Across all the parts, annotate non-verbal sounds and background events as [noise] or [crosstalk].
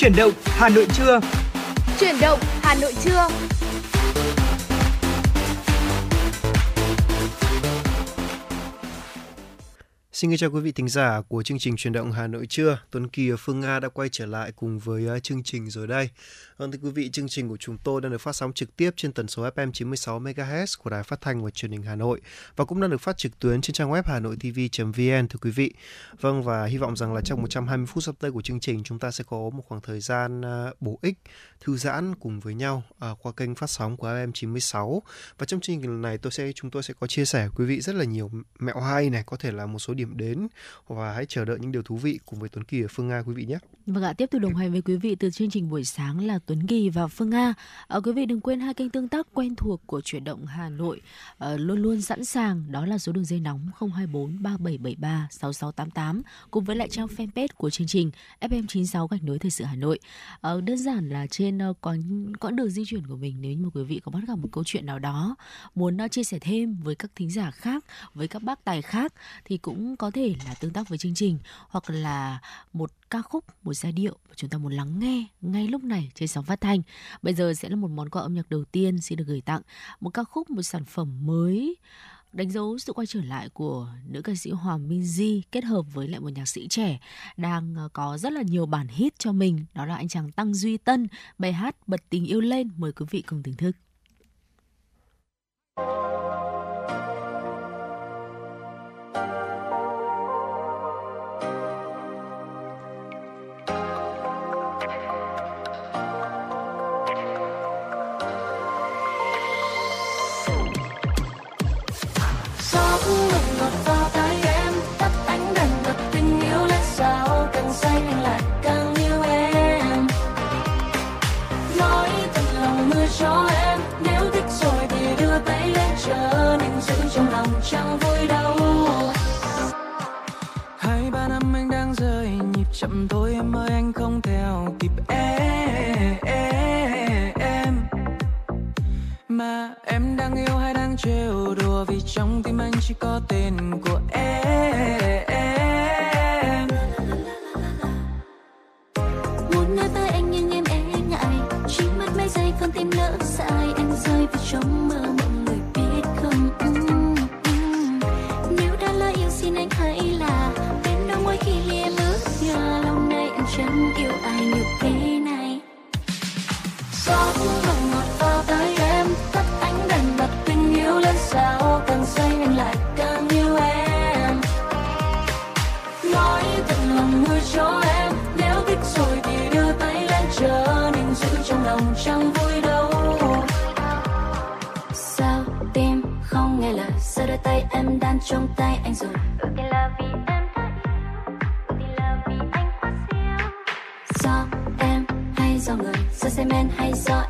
Chuyển động Hà Nội trưa. Chuyển động Hà Nội trưa. Xin chào quý vị thính giả của chương trình truyền động Hà Nội trưa. Tuấn Kỳ và Phương Nga đã quay trở lại cùng với uh, chương trình rồi đây. Vâng thưa quý vị, chương trình của chúng tôi đang được phát sóng trực tiếp trên tần số FM 96 MHz của Đài Phát thanh và Truyền hình Hà Nội và cũng đang được phát trực tuyến trên trang web hanoitv.vn thưa quý vị. Vâng và hy vọng rằng là trong 120 phút sắp tới của chương trình chúng ta sẽ có một khoảng thời gian à, bổ ích, thư giãn cùng với nhau à, qua kênh phát sóng của FM 96. Và trong chương trình này tôi sẽ chúng tôi sẽ có chia sẻ quý vị rất là nhiều mẹo hay này, có thể là một số điểm đến và hãy chờ đợi những điều thú vị cùng với Tuấn Kỳ ở Phương Nga quý vị nhé. Vâng ạ, tiếp tục đồng hành với quý vị từ chương trình buổi sáng là Tuấn Kỳ và Phương Nga. À, ờ, quý vị đừng quên hai kênh tương tác quen thuộc của chuyển động Hà Nội à, luôn luôn sẵn sàng đó là số đường dây nóng 024 3773 6688 cùng với lại trang fanpage của chương trình FM96 gạch nối thời sự Hà Nội. À, đơn giản là trên uh, quãng quãng đường di chuyển của mình nếu như mà quý vị có bắt gặp một câu chuyện nào đó muốn uh, chia sẻ thêm với các thính giả khác, với các bác tài khác thì cũng có thể là tương tác với chương trình hoặc là một ca khúc, một giai điệu mà chúng ta muốn lắng nghe ngay lúc này trên sóng phát thanh. Bây giờ sẽ là một món quà âm nhạc đầu tiên xin được gửi tặng một ca khúc, một sản phẩm mới đánh dấu sự quay trở lại của nữ ca sĩ Hoàng Minh Di kết hợp với lại một nhạc sĩ trẻ đang ờ, có rất là nhiều bản hit cho mình đó là anh chàng Tăng Duy Tân bài hát bật tình yêu lên mời quý vị cùng thưởng thức. Chẳng vui đâu. Hai ba năm anh đang rơi nhịp chậm thôi em ơi anh không theo kịp em. Mà em đang yêu hay đang trêu đùa vì trong tim anh chỉ có tên của em. Muốn nói với anh nhưng em e ngại chỉ mất mấy giây con tim lỡ dại anh rơi vào trong mơ mộng chẳng vui đâu. Sao tim không nghe lời? Giờ đôi tay em đang trong tay anh rồi? Do là vì em do người? Do xem men hay do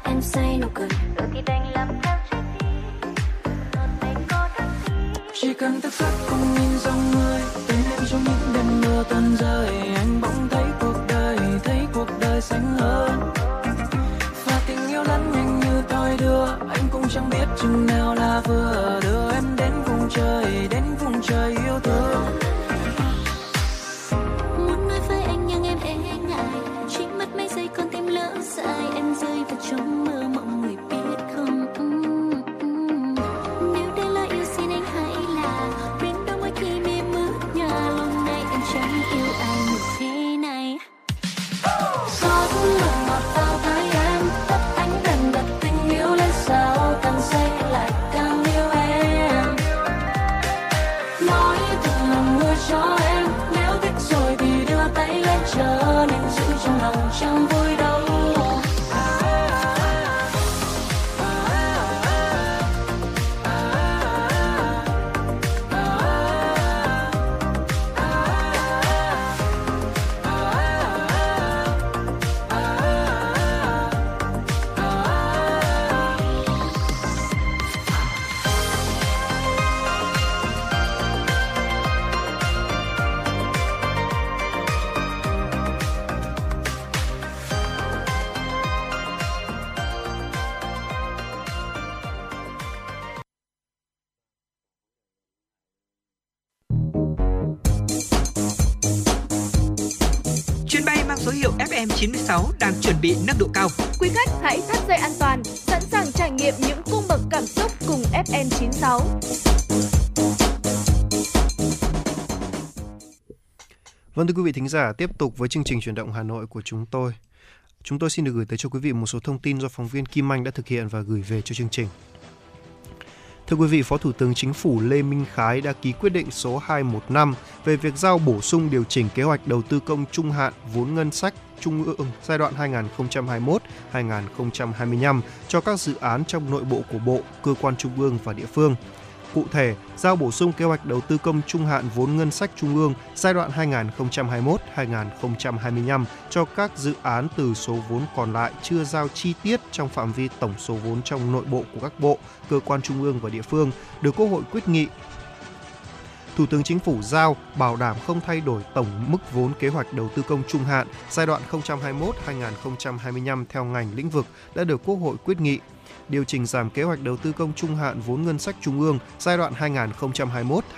đến vùng trời Vâng thưa quý vị thính giả, tiếp tục với chương trình chuyển động Hà Nội của chúng tôi. Chúng tôi xin được gửi tới cho quý vị một số thông tin do phóng viên Kim Anh đã thực hiện và gửi về cho chương trình. Thưa quý vị, Phó Thủ tướng Chính phủ Lê Minh Khái đã ký quyết định số 215 về việc giao bổ sung điều chỉnh kế hoạch đầu tư công trung hạn vốn ngân sách trung ương ừ, giai đoạn 2021-2025 cho các dự án trong nội bộ của Bộ, cơ quan trung ương và địa phương. Cụ thể, giao bổ sung kế hoạch đầu tư công trung hạn vốn ngân sách trung ương giai đoạn 2021-2025 cho các dự án từ số vốn còn lại chưa giao chi tiết trong phạm vi tổng số vốn trong nội bộ của các bộ, cơ quan trung ương và địa phương được Quốc hội quyết nghị. Thủ tướng Chính phủ giao bảo đảm không thay đổi tổng mức vốn kế hoạch đầu tư công trung hạn giai đoạn 2021-2025 theo ngành lĩnh vực đã được Quốc hội quyết nghị điều chỉnh giảm kế hoạch đầu tư công trung hạn vốn ngân sách trung ương giai đoạn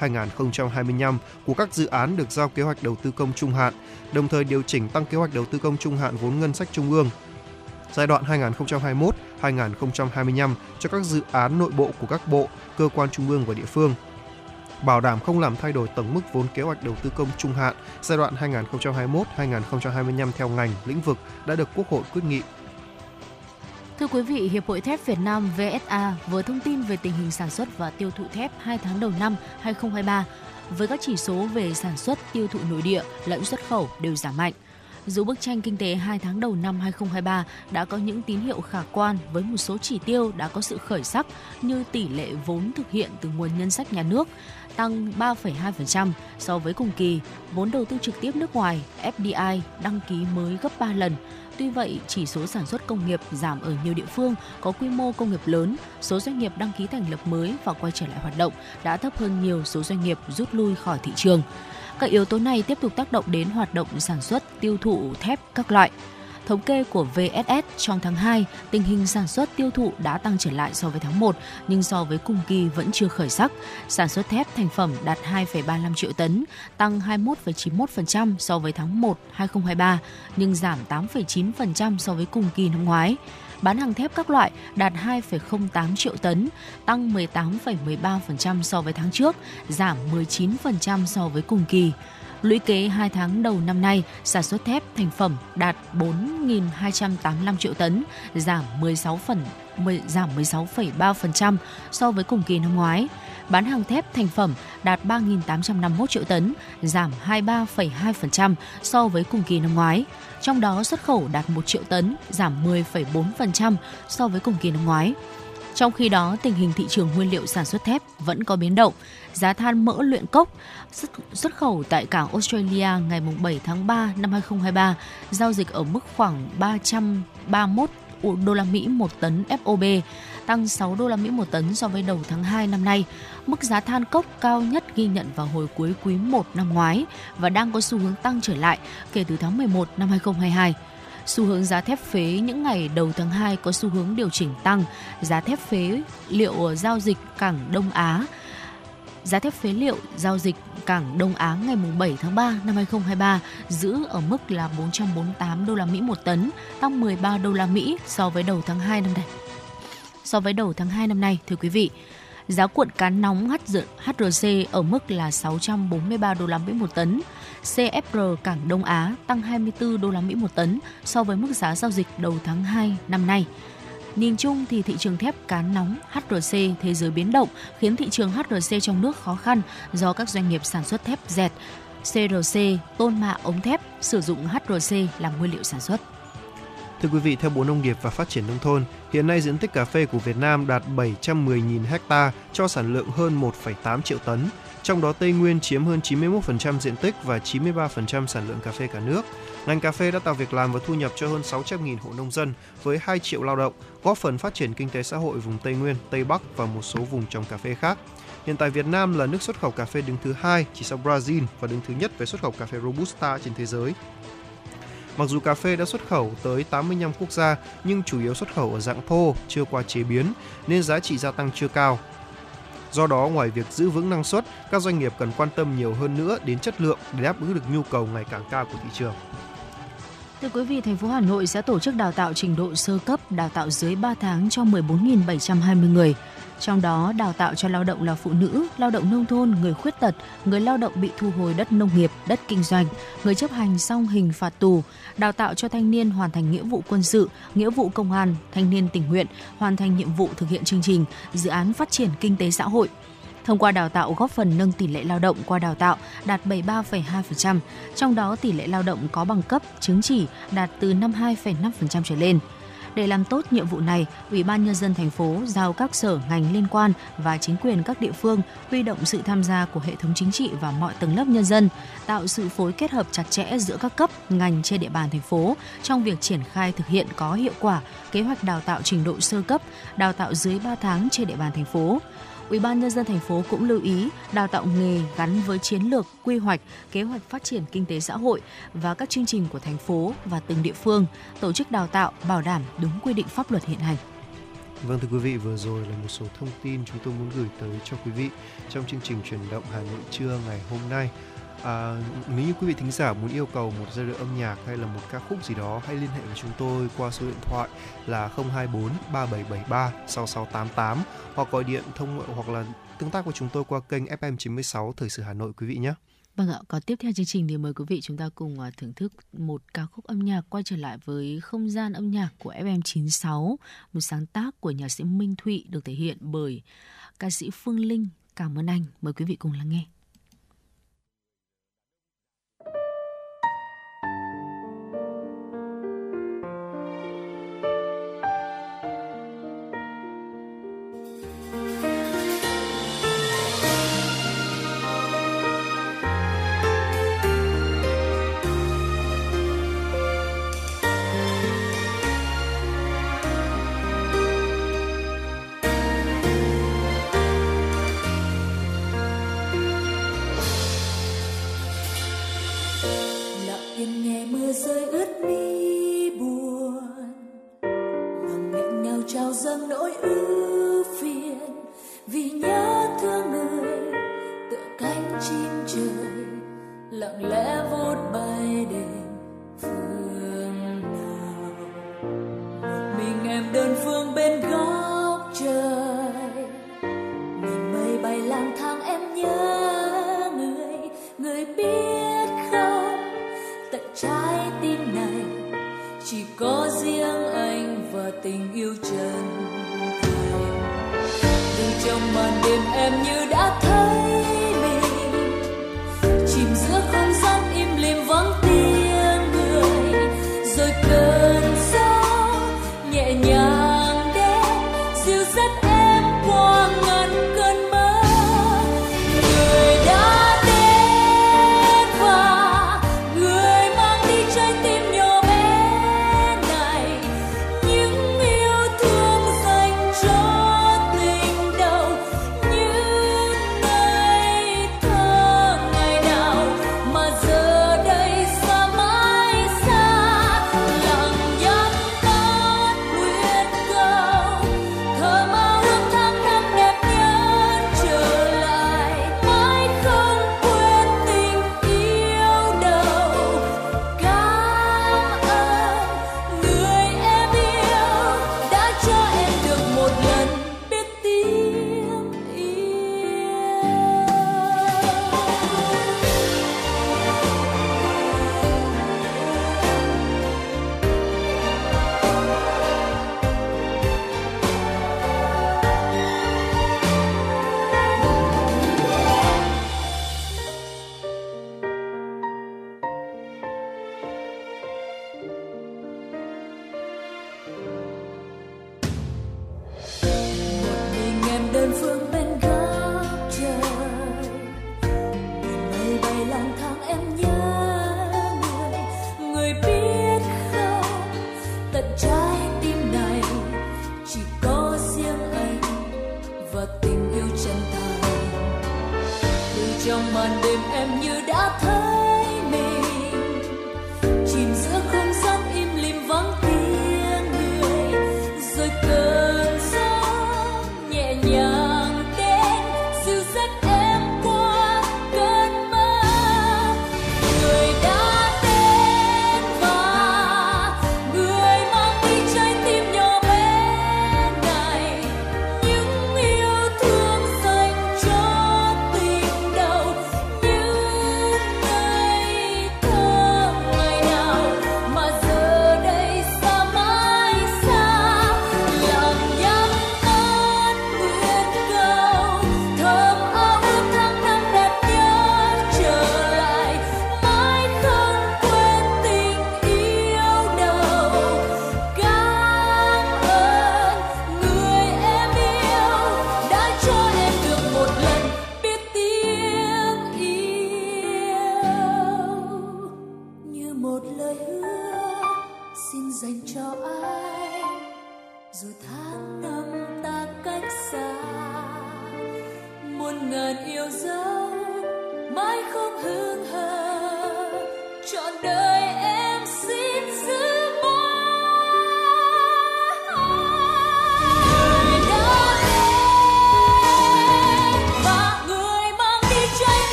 2021-2025 của các dự án được giao kế hoạch đầu tư công trung hạn, đồng thời điều chỉnh tăng kế hoạch đầu tư công trung hạn vốn ngân sách trung ương giai đoạn 2021-2025 cho các dự án nội bộ của các bộ, cơ quan trung ương và địa phương. Bảo đảm không làm thay đổi tổng mức vốn kế hoạch đầu tư công trung hạn giai đoạn 2021-2025 theo ngành, lĩnh vực đã được Quốc hội quyết nghị Thưa quý vị, Hiệp hội Thép Việt Nam VSA vừa thông tin về tình hình sản xuất và tiêu thụ thép 2 tháng đầu năm 2023 với các chỉ số về sản xuất, tiêu thụ nội địa lẫn xuất khẩu đều giảm mạnh. Dù bức tranh kinh tế 2 tháng đầu năm 2023 đã có những tín hiệu khả quan với một số chỉ tiêu đã có sự khởi sắc như tỷ lệ vốn thực hiện từ nguồn ngân sách nhà nước tăng 3,2% so với cùng kỳ, vốn đầu tư trực tiếp nước ngoài FDI đăng ký mới gấp 3 lần, Tuy vậy, chỉ số sản xuất công nghiệp giảm ở nhiều địa phương có quy mô công nghiệp lớn, số doanh nghiệp đăng ký thành lập mới và quay trở lại hoạt động đã thấp hơn nhiều số doanh nghiệp rút lui khỏi thị trường. Các yếu tố này tiếp tục tác động đến hoạt động sản xuất, tiêu thụ thép các loại. Thống kê của VSS trong tháng 2, tình hình sản xuất tiêu thụ đã tăng trở lại so với tháng 1, nhưng so với cùng kỳ vẫn chưa khởi sắc. Sản xuất thép thành phẩm đạt 2,35 triệu tấn, tăng 21,91% so với tháng 1 2023, nhưng giảm 8,9% so với cùng kỳ năm ngoái bán hàng thép các loại đạt 2,08 triệu tấn, tăng 18,13% so với tháng trước, giảm 19% so với cùng kỳ. Lũy kế 2 tháng đầu năm nay, sản xuất thép thành phẩm đạt 4.285 triệu tấn, giảm 16 phần giảm 16,3% so với cùng kỳ năm ngoái. Bán hàng thép thành phẩm đạt 3.851 triệu tấn, giảm 23,2% so với cùng kỳ năm ngoái. Trong đó xuất khẩu đạt 1 triệu tấn, giảm 10,4% so với cùng kỳ năm ngoái. Trong khi đó, tình hình thị trường nguyên liệu sản xuất thép vẫn có biến động. Giá than mỡ luyện cốc xuất khẩu tại cảng Australia ngày 7 tháng 3 năm 2023 giao dịch ở mức khoảng 331 đô la Mỹ một tấn FOB, tăng 6 đô la Mỹ một tấn so với đầu tháng 2 năm nay. Mức giá than cốc cao nhất ghi nhận vào hồi cuối quý 1 năm ngoái và đang có xu hướng tăng trở lại kể từ tháng 11 năm 2022. Xu hướng giá thép phế những ngày đầu tháng 2 có xu hướng điều chỉnh tăng. Giá thép phế liệu giao dịch cảng Đông Á Giá thép phế liệu giao dịch cảng Đông Á ngày 7 tháng 3 năm 2023 giữ ở mức là 448 đô la Mỹ một tấn, tăng 13 đô la Mỹ so với đầu tháng 2 năm nay. So với đầu tháng 2 năm nay, thưa quý vị, giá cuộn cán nóng HRC ở mức là 643 đô la Mỹ một tấn. CFR cảng Đông Á tăng 24 đô la Mỹ một tấn so với mức giá giao dịch đầu tháng 2 năm nay. Nhìn chung thì thị trường thép cán nóng HRC thế giới biến động khiến thị trường HRC trong nước khó khăn do các doanh nghiệp sản xuất thép dẹt, CRC, tôn mạ ống thép sử dụng HRC làm nguyên liệu sản xuất. Thưa quý vị, theo Bộ Nông nghiệp và Phát triển Nông thôn, hiện nay diện tích cà phê của Việt Nam đạt 710.000 ha cho sản lượng hơn 1,8 triệu tấn. Trong đó Tây Nguyên chiếm hơn 91% diện tích và 93% sản lượng cà phê cả nước. Ngành cà phê đã tạo việc làm và thu nhập cho hơn 600.000 hộ nông dân với 2 triệu lao động, góp phần phát triển kinh tế xã hội vùng Tây Nguyên, Tây Bắc và một số vùng trồng cà phê khác. Hiện tại Việt Nam là nước xuất khẩu cà phê đứng thứ hai chỉ sau Brazil và đứng thứ nhất về xuất khẩu cà phê Robusta trên thế giới. Mặc dù cà phê đã xuất khẩu tới 85 quốc gia nhưng chủ yếu xuất khẩu ở dạng thô, chưa qua chế biến nên giá trị gia tăng chưa cao. Do đó, ngoài việc giữ vững năng suất, các doanh nghiệp cần quan tâm nhiều hơn nữa đến chất lượng để đáp ứng được nhu cầu ngày càng cao của thị trường. Thưa quý vị, thành phố Hà Nội sẽ tổ chức đào tạo trình độ sơ cấp, đào tạo dưới 3 tháng cho 14.720 người. Trong đó, đào tạo cho lao động là phụ nữ, lao động nông thôn, người khuyết tật, người lao động bị thu hồi đất nông nghiệp, đất kinh doanh, người chấp hành xong hình phạt tù, đào tạo cho thanh niên hoàn thành nghĩa vụ quân sự, nghĩa vụ công an, thanh niên tình nguyện, hoàn thành nhiệm vụ thực hiện chương trình, dự án phát triển kinh tế xã hội, Thông qua đào tạo góp phần nâng tỷ lệ lao động qua đào tạo đạt 73,2%, trong đó tỷ lệ lao động có bằng cấp, chứng chỉ đạt từ 52,5% trở lên. Để làm tốt nhiệm vụ này, Ủy ban nhân dân thành phố giao các sở ngành liên quan và chính quyền các địa phương huy động sự tham gia của hệ thống chính trị và mọi tầng lớp nhân dân, tạo sự phối kết hợp chặt chẽ giữa các cấp, ngành trên địa bàn thành phố trong việc triển khai thực hiện có hiệu quả kế hoạch đào tạo trình độ sơ cấp, đào tạo dưới 3 tháng trên địa bàn thành phố. Ủy ban nhân dân thành phố cũng lưu ý đào tạo nghề gắn với chiến lược, quy hoạch, kế hoạch phát triển kinh tế xã hội và các chương trình của thành phố và từng địa phương, tổ chức đào tạo bảo đảm đúng quy định pháp luật hiện hành. Vâng thưa quý vị, vừa rồi là một số thông tin chúng tôi muốn gửi tới cho quý vị trong chương trình chuyển động Hà Nội trưa ngày hôm nay. À, nếu như quý vị thính giả muốn yêu cầu một giai điệu âm nhạc hay là một ca khúc gì đó hãy liên hệ với chúng tôi qua số điện thoại là 024 3773 6688 hoặc gọi điện thông hoặc là tương tác với chúng tôi qua kênh FM 96 Thời sự Hà Nội quý vị nhé. Vâng ạ, có tiếp theo chương trình thì mời quý vị chúng ta cùng à, thưởng thức một ca khúc âm nhạc quay trở lại với không gian âm nhạc của FM96, một sáng tác của nhạc sĩ Minh Thụy được thể hiện bởi ca sĩ Phương Linh. Cảm ơn anh, mời quý vị cùng lắng nghe.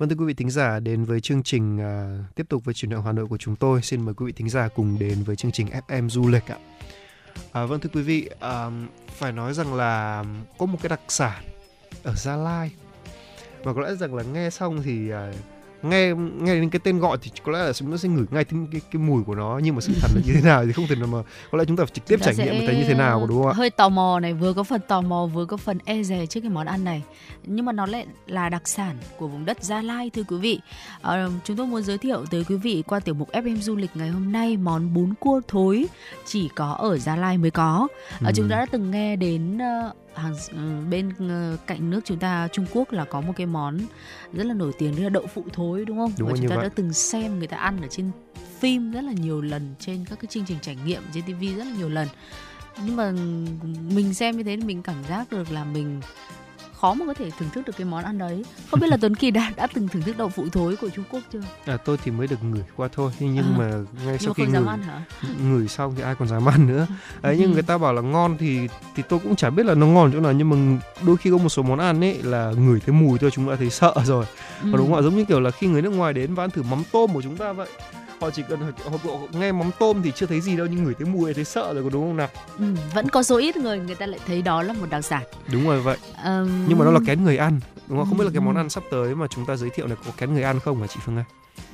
Vâng thưa quý vị thính giả đến với chương trình à, tiếp tục với chuyển động Hà Nội của chúng tôi. Xin mời quý vị thính giả cùng đến với chương trình FM du lịch ạ. À, vâng thưa quý vị, à, phải nói rằng là có một cái đặc sản ở Gia Lai và có lẽ rằng là nghe xong thì à, nghe nghe đến cái tên gọi thì có lẽ là chúng ta sẽ ngửi ngay cái, cái, cái mùi của nó nhưng mà sự thật là như thế nào thì không thể nào mà có lẽ chúng ta phải trực tiếp trải nghiệm thấy như thế nào đúng không ạ? hơi tò mò này vừa có phần tò mò vừa có phần e dè trước cái món ăn này nhưng mà nó lại là đặc sản của vùng đất Gia Lai thưa quý vị Ờ, chúng tôi muốn giới thiệu tới quý vị qua tiểu mục FM du lịch ngày hôm nay món bún cua thối chỉ có ở Gia Lai mới có Ờ, Ừ. chúng ta đã từng nghe đến ờ, hàng ờ, bên ờ, cạnh nước chúng ta Trung Quốc là có một cái món rất là nổi tiếng đó là đậu phụ thối đúng không Đúng và chúng ta vậy. đã từng xem người ta ăn ở trên phim rất là nhiều lần trên các cái chương trình trải nghiệm trên TV rất là nhiều lần nhưng mà mình xem như thế thì mình cảm giác được là mình khó mà có thể thưởng thức được cái món ăn đấy. Không biết là Tuấn Kỳ đã đã từng thưởng thức đậu phụ thối của Trung Quốc chưa? À, tôi thì mới được ngửi qua thôi nhưng, nhưng À. mà ngay sau khi ngửi ngửi xong thì ai còn dám ăn nữa. Ấy nhưng Ừ. người ta bảo là ngon thì thì tôi cũng chả biết là nó ngon chỗ nào nhưng mà đôi khi có một số món ăn ấy là ngửi thấy mùi thôi chúng ta thấy sợ rồi. Ừ. và đúng không ạ? Giống như kiểu là khi người nước ngoài đến và ăn thử mắm tôm của chúng ta vậy họ chỉ cần họ, họ, nghe mắm tôm thì chưa thấy gì đâu nhưng ngửi thấy mùi thấy sợ rồi có đúng không nào? Ừ, vẫn có số ít người người ta lại thấy đó là một đặc sản. Đúng rồi vậy. Ờm, nhưng mà nó là kén người ăn đúng không? Không biết là cái Ừ. món ăn sắp tới mà chúng ta giới thiệu này có kén người ăn không hả chị Phương Anh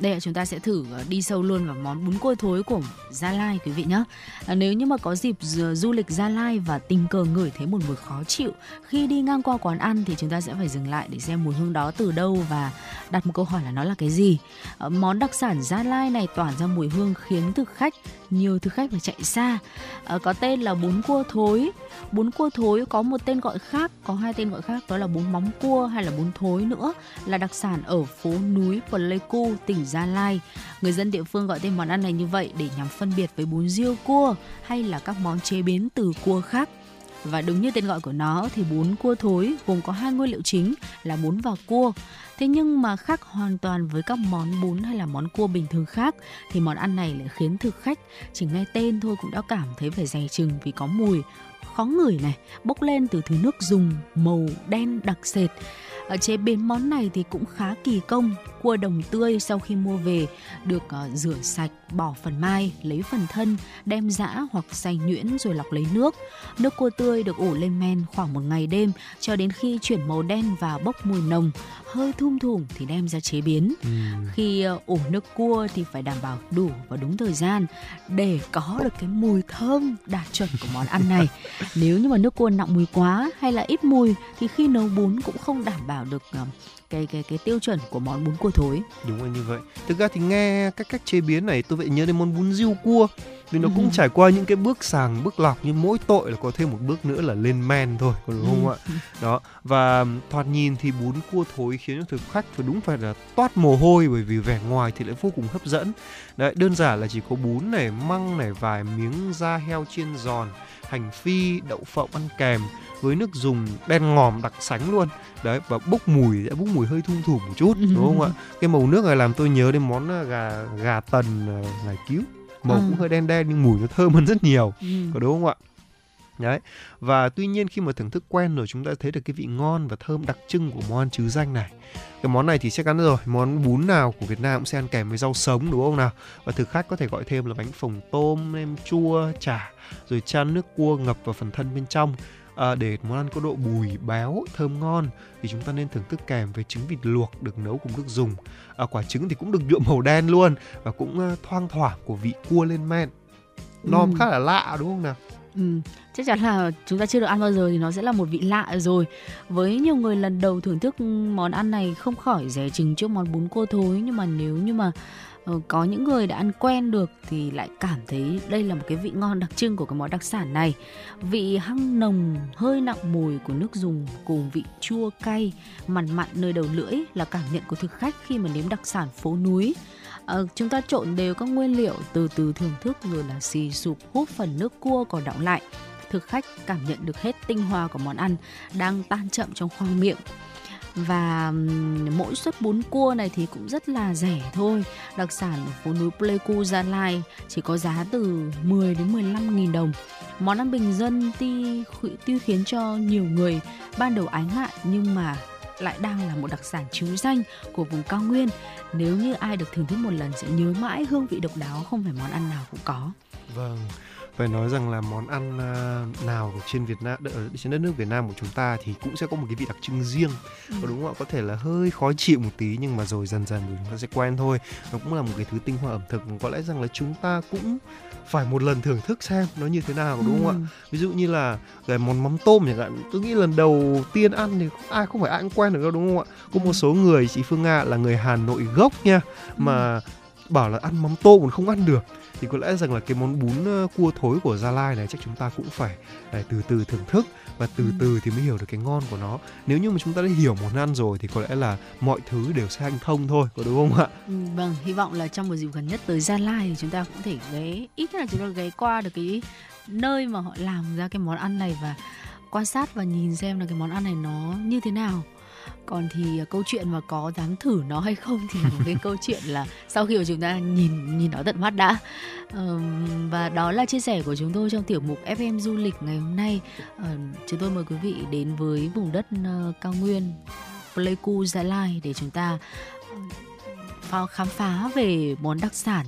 đây là chúng ta sẽ thử ờ, đi sâu luôn vào món bún cua thối của Gia Lai quý vị nhé. À, nếu như mà có dịp du, lịch Gia Lai và tình cờ ngửi thấy một mùi khó chịu khi đi ngang qua quán ăn thì chúng ta sẽ phải dừng lại để xem mùi hương đó từ đâu và đặt một câu hỏi là nó là cái gì. Ờ, món đặc sản Gia Lai này tỏa ra mùi hương khiến thực khách nhiều thực khách phải chạy xa. à, có tên là bún cua thối. Bún cua thối có một tên gọi khác, có hai tên gọi khác đó là bún móng cua hay là bún thối nữa là đặc sản ở phố núi Pleiku, tỉnh Gia Lai. Người dân địa phương gọi tên món ăn này như vậy để nhằm phân biệt với bún riêu cua hay là các món chế biến từ cua khác. Và đúng như tên gọi của nó thì bún cua thối gồm có hai nguyên liệu chính là bún và cua. Thế nhưng mà khác hoàn toàn với các món bún hay là món cua bình thường khác thì món ăn này lại khiến thực khách chỉ nghe tên thôi cũng đã cảm thấy phải dè chừng vì có mùi khó ngửi này, bốc lên từ thứ nước dùng màu đen đặc sệt. Ở chế biến món này thì cũng khá kỳ công. Cua đồng tươi sau khi mua về được ờ, rửa sạch, bỏ phần mai, lấy phần thân, đem giã hoặc xay nhuyễn rồi lọc lấy nước. Nước cua tươi được ủ lên men khoảng một ngày đêm cho đến khi chuyển màu đen và bốc mùi nồng, hơi thum thủm thì đem ra chế biến. Khi ờ, ủ nước cua thì phải đảm bảo đủ và đúng thời gian để có được cái mùi thơm đạt chuẩn của món ăn này. [laughs] Nếu như mà nước cua nặng mùi quá hay là ít mùi thì khi nấu bún cũng không đảm bảo được ờ, cái cái cái tiêu chuẩn của món bún cua thối. Đúng là như vậy. Thực ra thì nghe các cách chế biến này, tôi vậy nhớ đến món bún riêu cua vì nó cũng trải qua những cái bước sàng bước lọc nhưng mỗi tội là có thêm một bước nữa là lên men thôi đúng không ạ? [laughs] Đó và thoạt nhìn thì bún cua thối khiến cho thực khách phải đúng phải là toát mồ hôi bởi vì vẻ ngoài thì lại vô cùng hấp dẫn. Đấy đơn giản là chỉ có bún này măng này vài miếng da heo chiên giòn hành phi đậu phộng ăn kèm với nước dùng đen ngòm đặc sánh luôn. Đấy và bốc mùi sẽ bốc mùi hơi thum thủm một chút đúng không ạ? [laughs] Cái màu nước này làm tôi nhớ đến món à, gà gà tần ngải cứu màu À. cũng hơi đen đen nhưng mùi nó thơm hơn rất nhiều. Ừ. có đúng không ạ? Đấy. Và tuy nhiên khi mà thưởng thức quen rồi chúng ta thấy được cái vị ngon và thơm đặc trưng của món ăn chứ danh này. Cái món này thì chắc chắn rồi món bún nào của Việt Nam cũng sẽ ăn kèm với rau sống đúng không nào? Và thực khách có thể gọi thêm là bánh phồng tôm nem chua chả rồi chan nước cua ngập vào phần thân bên trong à, để món ăn có độ bùi béo thơm ngon thì chúng ta nên thưởng thức kèm với trứng vịt luộc được nấu cùng nước dùng à, quả trứng thì cũng được nhuộm màu đen luôn và cũng thoang thoảng của vị cua lên men nom Ừ. khá là lạ đúng không nào Ừ, chắc chắn là chúng ta chưa được ăn bao giờ thì nó sẽ là một vị lạ rồi. Với nhiều người lần đầu thưởng thức món ăn này không khỏi rẻ chừng trước món bún cua thối nhưng mà nếu như mà Ờ, có những người đã ăn quen được thì lại cảm thấy đây là một cái vị ngon đặc trưng của cái món đặc sản này. Vị hăng nồng hơi nặng mùi của nước dùng cùng vị chua cay mặn mặn nơi đầu lưỡi là cảm nhận của thực khách khi mà nếm đặc sản phố núi. à, chúng ta trộn đều các nguyên liệu từ từ thưởng thức rồi là xì sụp hút phần nước cua còn đọng lại thực khách cảm nhận được hết tinh hoa của món ăn đang tan chậm trong khoang miệng và mỗi suất bún cua này thì cũng rất là rẻ thôi. Đặc sản ở phố núi Pleiku Gia Lai chỉ có giá từ 10 đến 15 nghìn đồng. Món ăn bình dân tuy, tuy khiến cho nhiều người. Ban đầu ái ngại nhưng mà lại đang là một đặc sản chứ danh của vùng cao nguyên. Nếu như ai được thưởng thức một lần sẽ nhớ mãi hương vị độc đáo không phải món ăn nào cũng có. Vâng, phải nói rằng là món ăn à, nào ở trên Việt Nam ở trên đất nước Việt Nam của chúng ta thì cũng sẽ có một cái vị đặc trưng riêng. Có đúng không ạ? Có thể là hơi khó chịu một tí nhưng mà rồi dần dần chúng ta sẽ quen thôi. Nó cũng là một cái thứ tinh hoa ẩm thực có lẽ rằng là chúng ta cũng phải một lần thưởng thức xem nó như thế nào đúng không ạ? Ví dụ như là cái món mắm tôm chẳng hạn, tôi nghĩ lần đầu tiên ăn thì ai không phải ai cũng quen được đâu đúng không ạ? Có một số người chị Phương Nga là người Hà Nội gốc nha mà bảo là ăn mắm tôm còn không ăn được thì có lẽ rằng là cái món bún cua thối của Gia Lai này chắc chúng ta cũng phải phải từ từ thưởng thức và từ Ừ. từ thì mới hiểu được cái ngon của nó. Nếu như mà chúng ta đã hiểu món ăn rồi thì có lẽ là mọi thứ đều sẽ hanh thông thôi, có đúng không ạ? Ừ, vâng, hy vọng là trong một dịp gần nhất tới Gia Lai thì chúng ta cũng thể ghé ít nhất là chúng ta ghé qua được cái nơi mà họ làm ra cái món ăn này và quan sát và nhìn xem là cái món ăn này nó như thế nào. Còn thì à, câu chuyện mà có dám thử nó hay không thì một cái câu chuyện là sau khi mà chúng ta nhìn nhìn nó tận mắt đã. Và đó là chia sẻ của chúng tôi trong tiểu mục FM du lịch ngày hôm nay. Ờ, chúng tôi mời quý vị đến với vùng đất ờ, cao nguyên Pleiku Gia Lai để chúng ta khám phá về món đặc sản.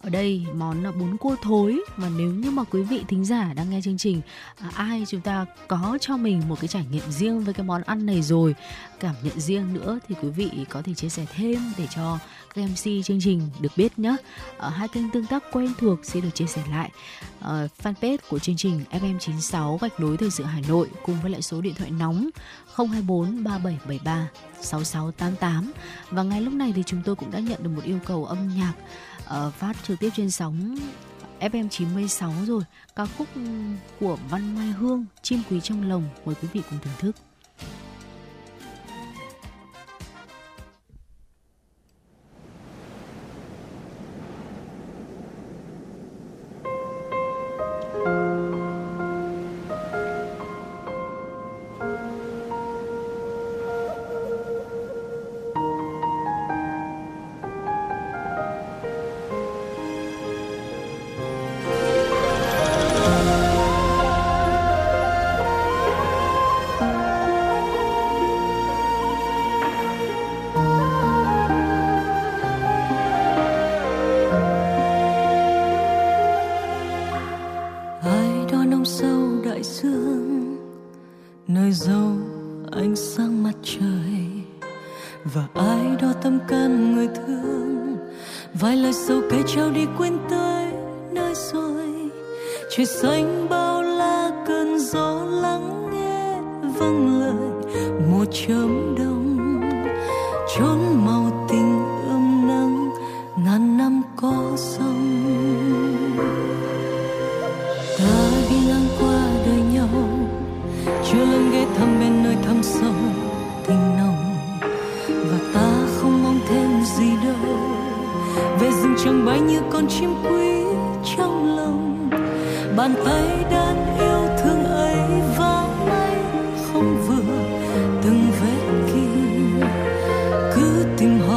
Ở đây món là bún cua thối. Và nếu như mà quý vị thính giả đang nghe chương trình à, ai chúng ta có cho mình một cái trải nghiệm riêng với cái món ăn này rồi cảm nhận riêng nữa thì quý vị có thể chia sẻ thêm để cho các MC chương trình được biết nhé. Ở hai kênh tương tác quen thuộc sẽ được chia sẻ lại. Ờ, fanpage của chương trình FM96 gạch nối thời sự Hà Nội cùng với lại số điện thoại nóng 024 3773 6688 và ngay lúc này thì chúng tôi cũng đã nhận được một yêu cầu âm nhạc uh, phát trực tiếp trên sóng FM 96 rồi. Ca khúc của Văn Mai Hương Chim quý trong lồng mời quý vị cùng thưởng thức. 约定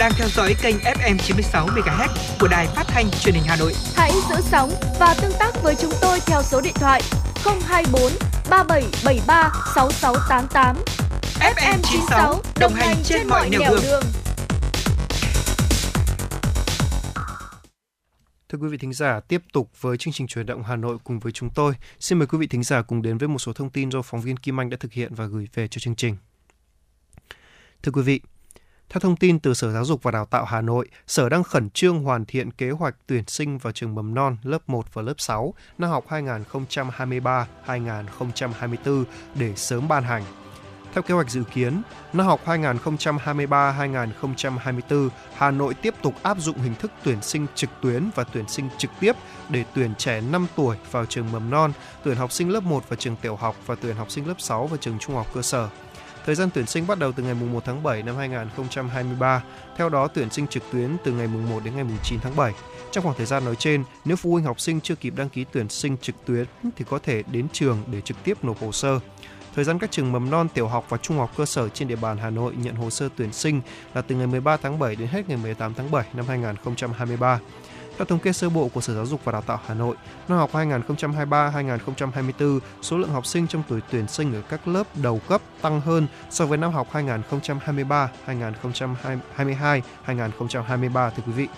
đang theo dõi kênh FM 96 MHz của đài phát thanh truyền hình Hà Nội. Hãy giữ sóng và tương tác với chúng tôi theo số điện thoại 024 3773 6688. FM 96 đồng, đồng hành trên, trên mọi nẻo đường. đường. Thưa quý vị thính giả, tiếp tục với chương trình truyền động Hà Nội cùng với chúng tôi. Xin mời quý vị thính giả cùng đến với một số thông tin do phóng viên Kim Anh đã thực hiện và gửi về cho chương trình. Thưa quý vị, theo thông tin từ Sở Giáo dục và Đào tạo Hà Nội, Sở đang khẩn trương hoàn thiện kế hoạch tuyển sinh vào trường mầm non lớp 1 và lớp 6 năm học 2023-2024 để sớm ban hành. Theo kế hoạch dự kiến, năm học 2023-2024, Hà Nội tiếp tục áp dụng hình thức tuyển sinh trực tuyến và tuyển sinh trực tiếp để tuyển trẻ 5 tuổi vào trường mầm non, tuyển học sinh lớp 1 vào trường tiểu học và tuyển học sinh lớp 6 vào trường trung học cơ sở. Thời gian tuyển sinh bắt đầu từ ngày 1 tháng 7 năm 2023, theo đó tuyển sinh trực tuyến từ ngày 1 đến ngày 9 tháng 7. Trong khoảng thời gian nói trên, nếu phụ huynh học sinh chưa kịp đăng ký tuyển sinh trực tuyến thì có thể đến trường để trực tiếp nộp hồ sơ. Thời gian các trường mầm non, tiểu học và trung học cơ sở trên địa bàn Hà Nội nhận hồ sơ tuyển sinh là từ ngày 13 tháng 7 đến hết ngày 18 tháng 7 năm 2023. Theo thống kê sơ bộ của Sở Giáo dục và Đào tạo Hà Nội, năm học 2023-2024, số lượng học sinh trong tuổi tuyển sinh ở các lớp đầu cấp tăng hơn so với năm học 2023-2022-2023 thưa quý vị.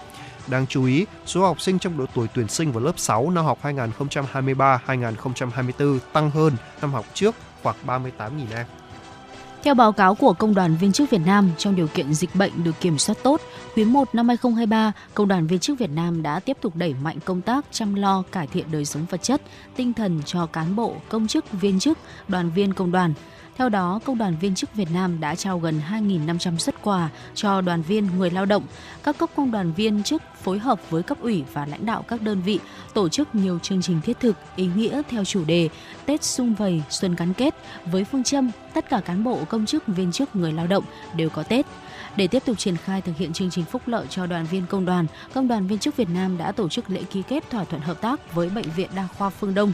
Đáng chú ý, số học sinh trong độ tuổi tuyển sinh vào lớp 6 năm học 2023-2024 tăng hơn năm học trước khoảng 38.000 em. Theo báo cáo của Công đoàn viên chức Việt Nam, trong điều kiện dịch bệnh được kiểm soát tốt, quý 1 năm 2023, Công đoàn viên chức Việt Nam đã tiếp tục đẩy mạnh công tác chăm lo cải thiện đời sống vật chất, tinh thần cho cán bộ, công chức, viên chức, đoàn viên công đoàn. Theo đó, Công đoàn viên chức Việt Nam đã trao gần 2.500 xuất quà cho đoàn viên người lao động. Các cấp công đoàn viên chức phối hợp với cấp ủy và lãnh đạo các đơn vị tổ chức nhiều chương trình thiết thực, ý nghĩa theo chủ đề Tết sung vầy xuân gắn kết với phương châm tất cả cán bộ công chức viên chức người lao động đều có Tết. Để tiếp tục triển khai thực hiện chương trình phúc lợi cho đoàn viên công đoàn, Công đoàn viên chức Việt Nam đã tổ chức lễ ký kết thỏa thuận hợp tác với Bệnh viện Đa khoa Phương Đông.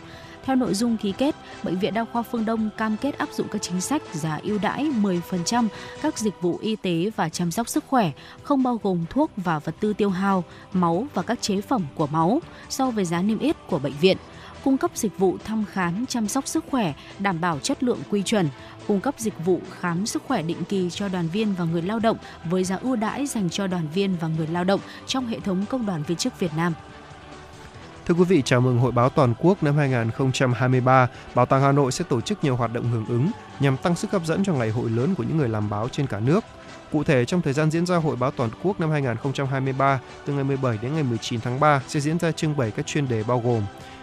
Theo nội dung ký kết, Bệnh viện Đa khoa Phương Đông cam kết áp dụng các chính sách giá ưu đãi 10% các dịch vụ y tế và chăm sóc sức khỏe, không bao gồm thuốc và vật tư tiêu hao, máu và các chế phẩm của máu so với giá niêm yết của bệnh viện cung cấp dịch vụ thăm khám chăm sóc sức khỏe đảm bảo chất lượng quy chuẩn, cung cấp dịch vụ khám sức khỏe định kỳ cho đoàn viên và người lao động với giá ưu đãi dành cho đoàn viên và người lao động trong hệ thống công đoàn viên chức Việt Nam. Thưa quý vị, chào mừng Hội báo Toàn quốc năm 2023, Bảo tàng Hà Nội sẽ tổ chức nhiều hoạt động hưởng ứng nhằm tăng sức hấp dẫn cho ngày hội lớn của những người làm báo trên cả nước. Cụ thể, trong thời gian diễn ra Hội báo Toàn quốc năm 2023, từ ngày 17 đến ngày 19 tháng 3 sẽ diễn ra trưng bày các chuyên đề bao gồm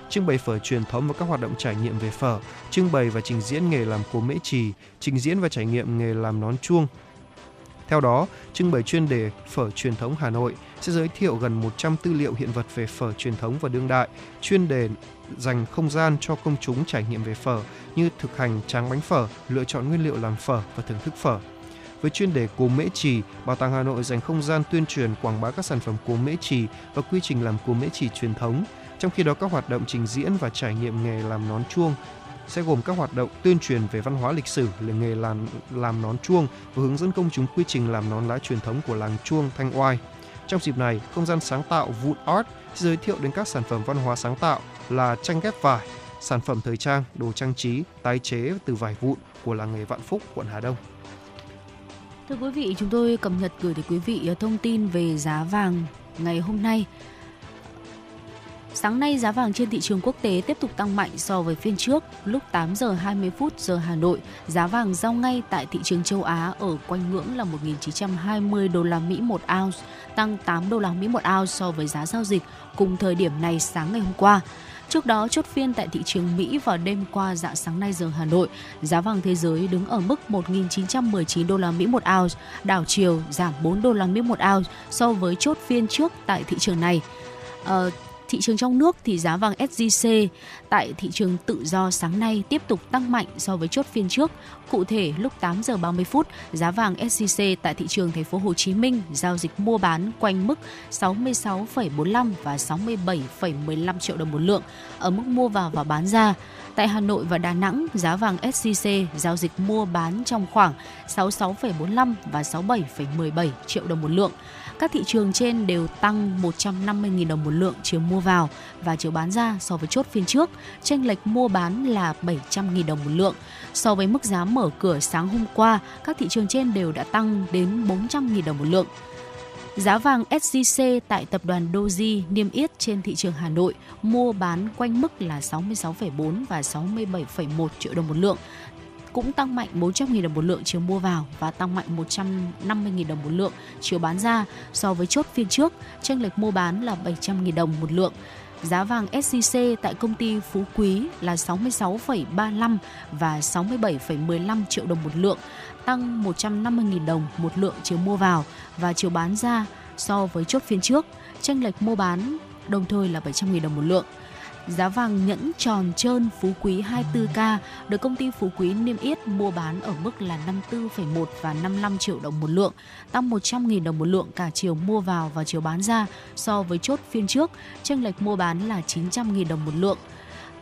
trưng bày phở truyền thống và các hoạt động trải nghiệm về phở, trưng bày và trình diễn nghề làm cố mễ trì, trình diễn và trải nghiệm nghề làm nón chuông. Theo đó, trưng bày chuyên đề phở truyền thống Hà Nội sẽ giới thiệu gần 100 tư liệu hiện vật về phở truyền thống và đương đại, chuyên đề dành không gian cho công chúng trải nghiệm về phở như thực hành tráng bánh phở, lựa chọn nguyên liệu làm phở và thưởng thức phở. Với chuyên đề cố mễ trì, Bảo tàng Hà Nội dành không gian tuyên truyền quảng bá các sản phẩm cố mễ trì và quy trình làm cố mễ trì truyền thống, trong khi đó các hoạt động trình diễn và trải nghiệm nghề làm nón chuông sẽ gồm các hoạt động tuyên truyền về văn hóa lịch sử là nghề làm làm nón chuông và hướng dẫn công chúng quy trình làm nón lá truyền thống của làng chuông Thanh Oai. Trong dịp này, không gian sáng tạo Wood Art sẽ giới thiệu đến các sản phẩm văn hóa sáng tạo là tranh ghép vải, sản phẩm thời trang, đồ trang trí, tái chế từ vải vụn của làng nghề Vạn Phúc, quận Hà Đông. Thưa quý vị, chúng tôi cập nhật gửi đến quý vị thông tin về giá vàng ngày hôm nay. Sáng nay giá vàng trên thị trường quốc tế tiếp tục tăng mạnh so với phiên trước. Lúc 8 giờ 20 phút giờ Hà Nội, giá vàng giao ngay tại thị trường châu Á ở quanh ngưỡng là 1.920 đô la Mỹ một ounce, tăng 8 đô la Mỹ một ounce so với giá giao dịch cùng thời điểm này sáng ngày hôm qua. Trước đó, chốt phiên tại thị trường Mỹ vào đêm qua dạng sáng nay giờ Hà Nội, giá vàng thế giới đứng ở mức 1.919 đô la Mỹ một ounce, đảo chiều giảm 4 đô la Mỹ một ounce so với chốt phiên trước tại thị trường này. Uh, thị trường trong nước thì giá vàng SJC tại thị trường tự do sáng nay tiếp tục tăng mạnh so với chốt phiên trước. Cụ thể lúc 8 giờ 30 phút, giá vàng SJC tại thị trường thành phố Hồ Chí Minh giao dịch mua bán quanh mức 66,45 và 67,15 triệu đồng một lượng ở mức mua vào và bán ra. Tại Hà Nội và Đà Nẵng, giá vàng SJC giao dịch mua bán trong khoảng 66,45 và 67,17 triệu đồng một lượng. Các thị trường trên đều tăng 150.000 đồng một lượng chiều mua vào và chiều bán ra so với chốt phiên trước. chênh lệch mua bán là 700.000 đồng một lượng. So với mức giá mở cửa sáng hôm qua, các thị trường trên đều đã tăng đến 400.000 đồng một lượng. Giá vàng SJC tại tập đoàn Doji niêm yết trên thị trường Hà Nội mua bán quanh mức là 66,4 và 67,1 triệu đồng một lượng cũng tăng mạnh 400.000 đồng một lượng chiều mua vào và tăng mạnh 150.000 đồng một lượng chiều bán ra so với chốt phiên trước, chênh lệch mua bán là 700.000 đồng một lượng. Giá vàng SJC tại công ty Phú Quý là 66,35 và 67,15 triệu đồng một lượng, tăng 150.000 đồng một lượng chiều mua vào và chiều bán ra so với chốt phiên trước, chênh lệch mua bán đồng thời là 700.000 đồng một lượng. Giá vàng nhẫn tròn trơn Phú Quý 24K được công ty Phú Quý niêm yết mua bán ở mức là 54,1 và 55 triệu đồng một lượng, tăng 100.000 đồng một lượng cả chiều mua vào và chiều bán ra so với chốt phiên trước, chênh lệch mua bán là 900.000 đồng một lượng.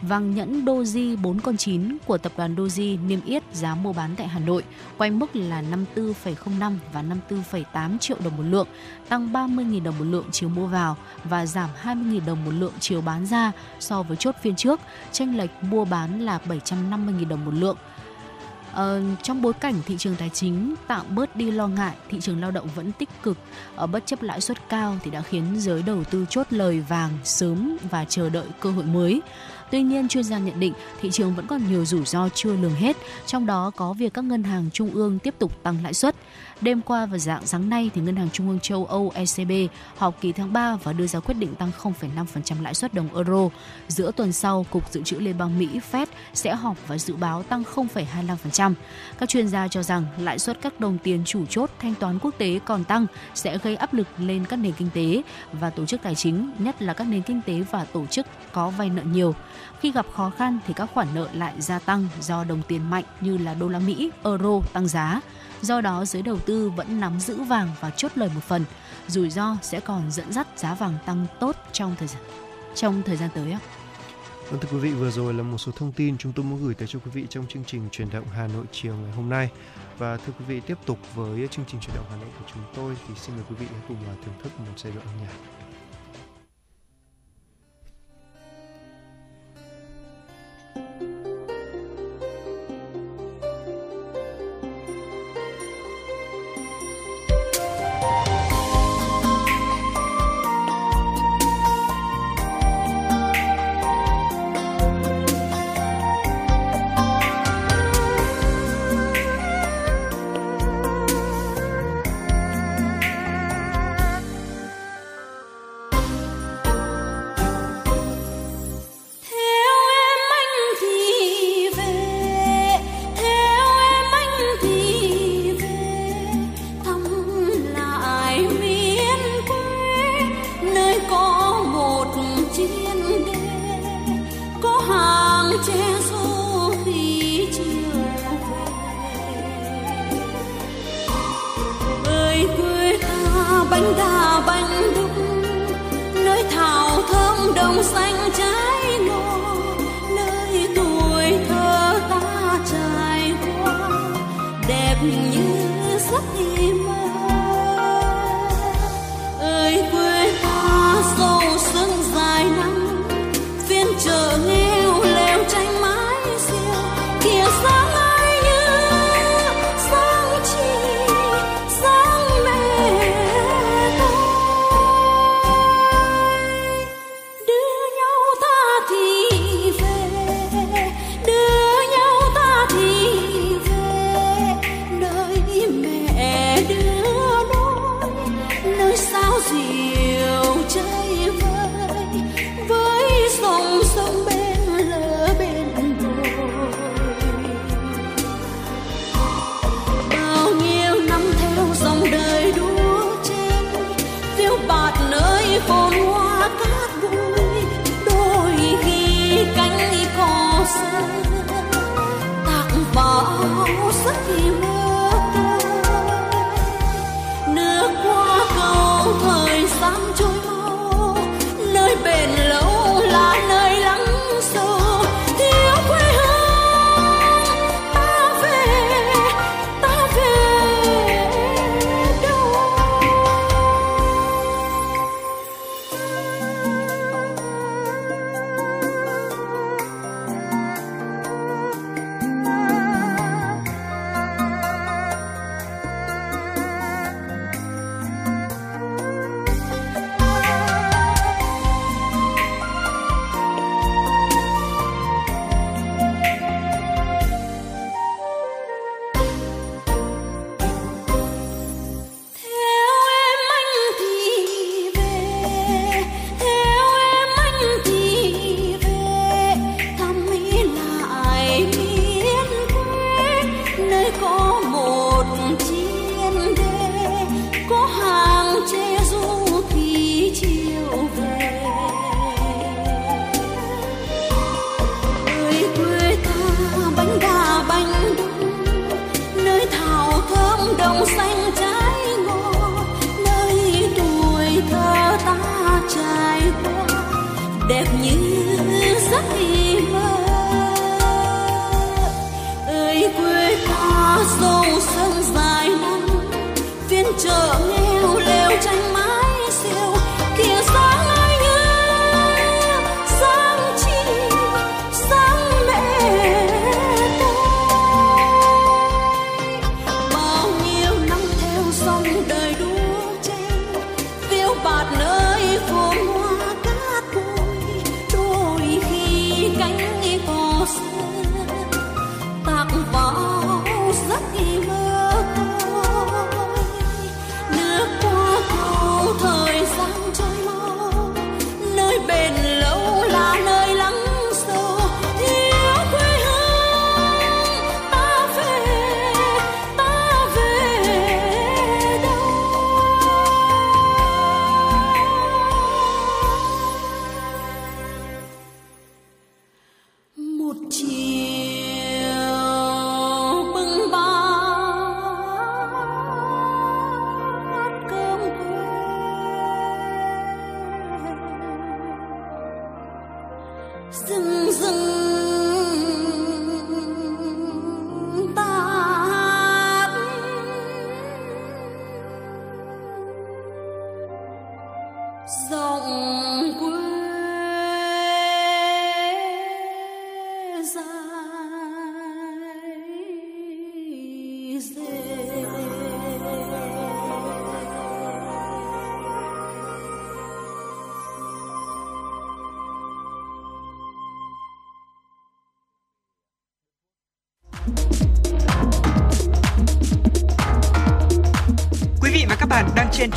Vàng nhẫn Doji 4 con 9 của tập đoàn Doji niêm yết giá mua bán tại Hà Nội quanh mức là 54,05 và 54,8 triệu đồng một lượng, tăng 30.000 đồng một lượng chiều mua vào và giảm 20.000 đồng một lượng chiều bán ra so với chốt phiên trước, tranh lệch mua bán là 750.000 đồng một lượng. Ờ, trong bối cảnh thị trường tài chính tạm bớt đi lo ngại, thị trường lao động vẫn tích cực ở bất chấp lãi suất cao thì đã khiến giới đầu tư chốt lời vàng sớm và chờ đợi cơ hội mới. Tuy nhiên, chuyên gia nhận định thị trường vẫn còn nhiều rủi ro chưa lường hết, trong đó có việc các ngân hàng trung ương tiếp tục tăng lãi suất. Đêm qua và dạng sáng nay thì Ngân hàng Trung ương châu Âu ECB họp kỳ tháng 3 và đưa ra quyết định tăng 0,5% lãi suất đồng euro. Giữa tuần sau, Cục Dự trữ Liên bang Mỹ Fed sẽ họp và dự báo tăng 0,25%. Các chuyên gia cho rằng lãi suất các đồng tiền chủ chốt thanh toán quốc tế còn tăng sẽ gây áp lực lên các nền kinh tế và tổ chức tài chính, nhất là các nền kinh tế và tổ chức có vay nợ nhiều. Khi gặp khó khăn thì các khoản nợ lại gia tăng do đồng tiền mạnh như là đô la Mỹ, euro tăng giá. Do đó, giới đầu tư vẫn nắm giữ vàng và chốt lời một phần. Rủi ro sẽ còn dẫn dắt giá vàng tăng tốt trong thời gian trong thời gian tới ạ. Vâng thưa quý vị, vừa rồi là một số thông tin chúng tôi muốn gửi tới cho quý vị trong chương trình truyền động Hà Nội chiều ngày hôm nay. Và thưa quý vị, tiếp tục với chương trình truyền động Hà Nội của chúng tôi thì xin mời quý vị hãy cùng à, thưởng thức một giai đoạn âm nhạc.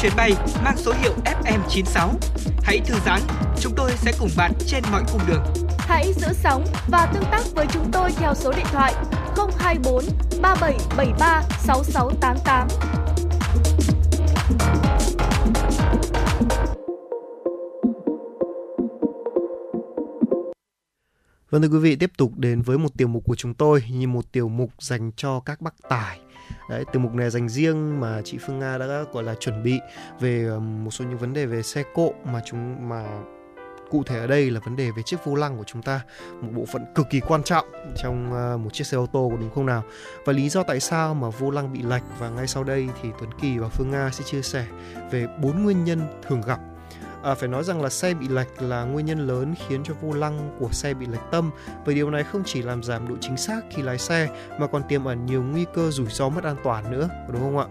chuyến bay mang số hiệu FM96. Hãy thư giãn, chúng tôi sẽ cùng bạn trên mọi cung đường. Hãy giữ sóng và tương tác với chúng tôi theo số điện thoại 024 3773 6688. Vâng thưa quý vị, tiếp tục đến với một tiểu mục của chúng tôi như một tiểu mục dành cho các bác tài. Đấy, từ mục này dành riêng mà chị Phương Nga đã gọi là chuẩn bị về một số những vấn đề về xe cộ mà chúng mà cụ thể ở đây là vấn đề về chiếc vô lăng của chúng ta, một bộ phận cực kỳ quan trọng trong ờ, một chiếc xe ô tô của đúng không nào? Và lý do tại sao mà vô lăng bị lệch và ngay sau đây thì Tuấn Kỳ và Phương Nga sẽ chia sẻ về bốn nguyên nhân thường gặp À, phải nói rằng là xe bị lệch là nguyên nhân lớn khiến cho vô lăng của xe bị lệch tâm và điều này không chỉ làm giảm độ chính xác khi lái xe mà còn tiềm ẩn nhiều nguy cơ rủi ro mất an toàn nữa đúng không ạ?